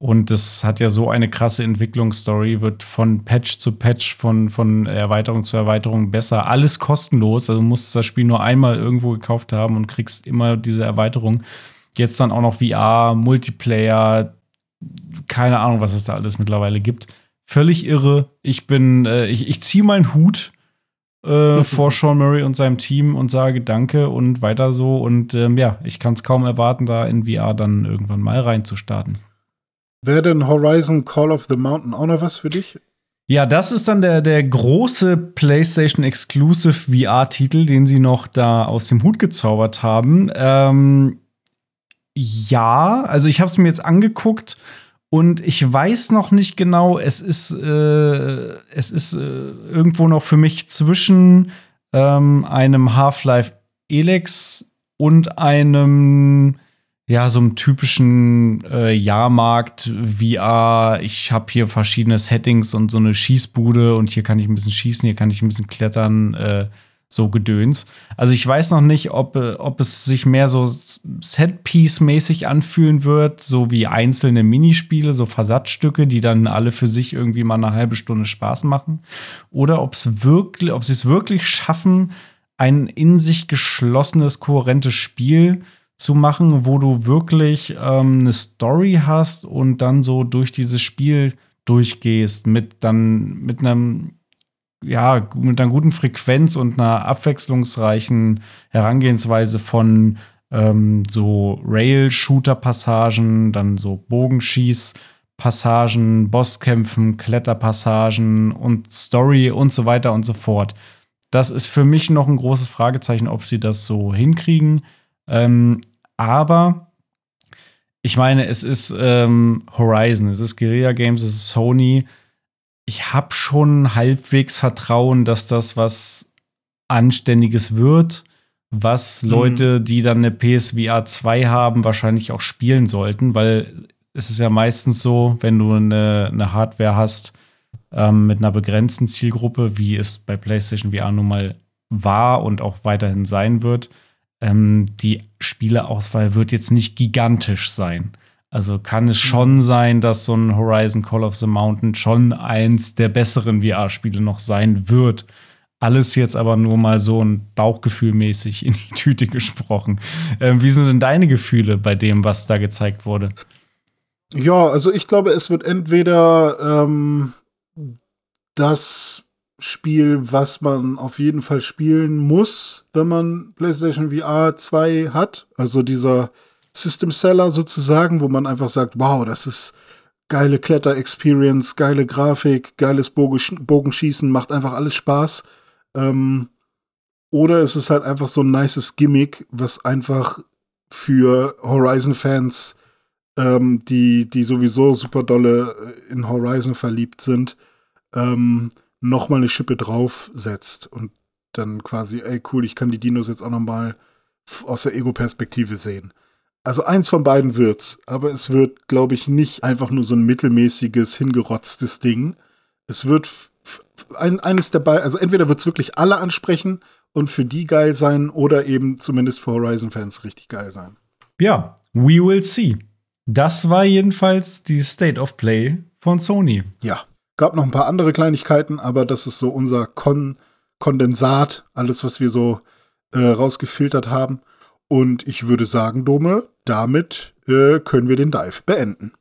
Und das hat ja so eine krasse Entwicklungsstory, wird von Patch zu Patch, von, von Erweiterung zu Erweiterung besser. Alles kostenlos. Also du musst das Spiel nur einmal irgendwo gekauft haben und kriegst immer diese Erweiterung. Jetzt dann auch noch VR, Multiplayer, keine Ahnung, was es da alles mittlerweile gibt. Völlig irre. Ich bin, äh, ich, ich ziehe meinen Hut äh, vor Sean Murray und seinem Team und sage Danke und weiter so. Und ähm, ja, ich kann es kaum erwarten, da in VR dann irgendwann mal reinzustarten. Wäre denn Horizon Call of the Mountain auch noch was für dich? Ja, das ist dann der, der große PlayStation Exclusive VR-Titel, den sie noch da aus dem Hut gezaubert haben. Ähm, ja, also ich habe es mir jetzt angeguckt und ich weiß noch nicht genau, es ist, äh, es ist äh, irgendwo noch für mich zwischen ähm, einem Half-Life Elex und einem ja, so einem typischen äh, Jahrmarkt VR. Ich habe hier verschiedene Settings und so eine Schießbude und hier kann ich ein bisschen schießen, hier kann ich ein bisschen klettern, äh, so Gedöns. Also ich weiß noch nicht, ob, äh, ob es sich mehr so Set-Piece-mäßig anfühlen wird, so wie einzelne Minispiele, so Versatzstücke, die dann alle für sich irgendwie mal eine halbe Stunde Spaß machen. Oder ob es wirklich, ob sie es wirklich schaffen, ein in sich geschlossenes, kohärentes Spiel zu machen, wo du wirklich ähm, eine Story hast und dann so durch dieses Spiel durchgehst mit dann mit einem ja mit einer guten Frequenz und einer abwechslungsreichen Herangehensweise von ähm, so Rail-Shooter-Passagen, dann so Bogenschieß-Passagen, Bosskämpfen, Kletterpassagen und Story und so weiter und so fort. Das ist für mich noch ein großes Fragezeichen, ob sie das so hinkriegen. Ähm, aber ich meine, es ist ähm, Horizon, es ist Guerilla Games, es ist Sony. Ich habe schon halbwegs Vertrauen, dass das was Anständiges wird. was Leute, mhm. die dann eine PSVR 2 haben, wahrscheinlich auch spielen sollten, weil es ist ja meistens so, wenn du eine, eine Hardware hast ähm, mit einer begrenzten Zielgruppe, wie es bei PlayStation VR nun mal war und auch weiterhin sein wird, ähm, die Spieleauswahl wird jetzt nicht gigantisch sein. Also kann es schon mhm. sein, dass so ein Horizon Call of the Mountain schon eins der besseren VR-Spiele noch sein wird. Alles jetzt aber nur mal so ein Bauchgefühlmäßig in die Tüte gesprochen. Ähm, wie sind denn deine Gefühle bei dem, was da gezeigt wurde? Ja, also ich glaube, es wird entweder ähm, das Spiel, was man auf jeden Fall spielen muss, wenn man PlayStation VR 2 hat. Also dieser System Seller sozusagen, wo man einfach sagt, wow, das ist geile Kletter-Experience, geile Grafik, geiles Bogenschießen, macht einfach alles Spaß. Ähm, oder es ist halt einfach so ein nices Gimmick, was einfach für Horizon-Fans, ähm, die, die sowieso super dolle äh, in Horizon verliebt sind, ähm, noch mal eine Schippe draufsetzt und dann quasi, ey cool, ich kann die Dinos jetzt auch noch mal aus der Ego-Perspektive sehen. Also eins von beiden wird's, aber es wird, glaube ich, nicht einfach nur so ein mittelmäßiges, hingerotztes Ding. Es wird ein, eines der beiden, also entweder wird's wirklich alle ansprechen und für die geil sein oder eben zumindest für Horizon-Fans richtig geil sein. Ja, we will see. Das war jedenfalls die State of Play von Sony. Ja, gab noch ein paar andere Kleinigkeiten, aber das ist so unser Kon Kondensat, alles, was wir so äh, rausgefiltert haben. Und ich würde sagen, Dome, damit äh, können wir den Dive beenden.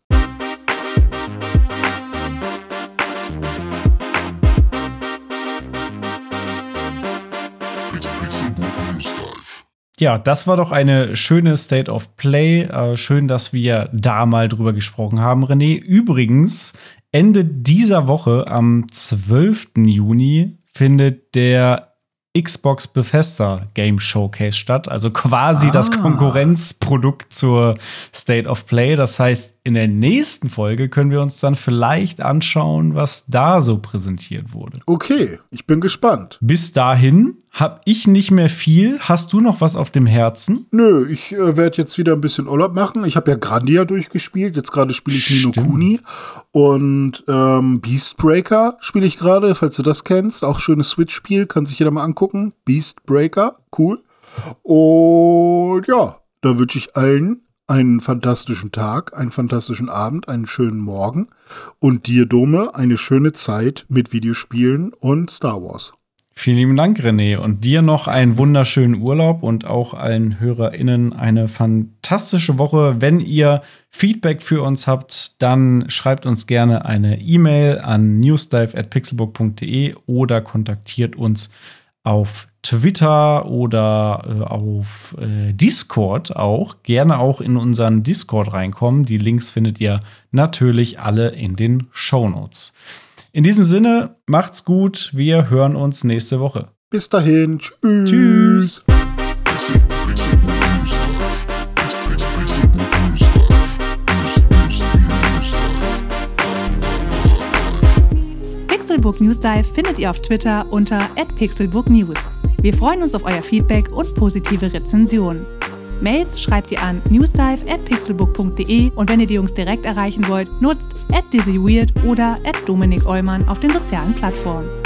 Ja, das war doch eine schöne State of Play. Äh, schön, dass wir da mal drüber gesprochen haben, René. Übrigens, Ende dieser Woche, am 12. Juni, findet der Xbox Bethesda Game Showcase statt, also quasi ah. das Konkurrenzprodukt zur State of Play. Das heißt, in der nächsten Folge können wir uns dann vielleicht anschauen, was da so präsentiert wurde. Okay, ich bin gespannt. Bis dahin hab ich nicht mehr viel. Hast du noch was auf dem Herzen? Nö, ich äh, werde jetzt wieder ein bisschen Urlaub machen. Ich habe ja Grandia durchgespielt. Jetzt gerade spiele ich Stimmt. Nino Kuni. Und ähm, Beastbreaker spiele ich gerade, falls du das kennst. Auch schönes Switch-Spiel, kann sich jeder mal angucken. Beastbreaker, cool. Und ja, da wünsche ich allen einen fantastischen Tag, einen fantastischen Abend, einen schönen Morgen und dir, Dome, eine schöne Zeit mit Videospielen und Star Wars. Vielen lieben Dank, René. Und dir noch einen wunderschönen Urlaub und auch allen HörerInnen eine fantastische Woche. Wenn ihr Feedback für uns habt, dann schreibt uns gerne eine E-Mail an newsdive.pixelbook.de oder kontaktiert uns auf Twitter oder äh, auf äh, Discord auch. Gerne auch in unseren Discord reinkommen. Die Links findet ihr natürlich alle in den Show Notes. In diesem Sinne, macht's gut. Wir hören uns nächste Woche. Bis dahin. Tschüss. Tschüss. Pixelbook News Dive findet ihr auf Twitter unter @pixelbooknews. Wir freuen uns auf euer Feedback und positive Rezensionen. Mails schreibt ihr an newsdive@pixelbook.de und wenn ihr die Jungs direkt erreichen wollt, nutzt at dizzyweird oder at Dominik Eulmann auf den sozialen Plattformen.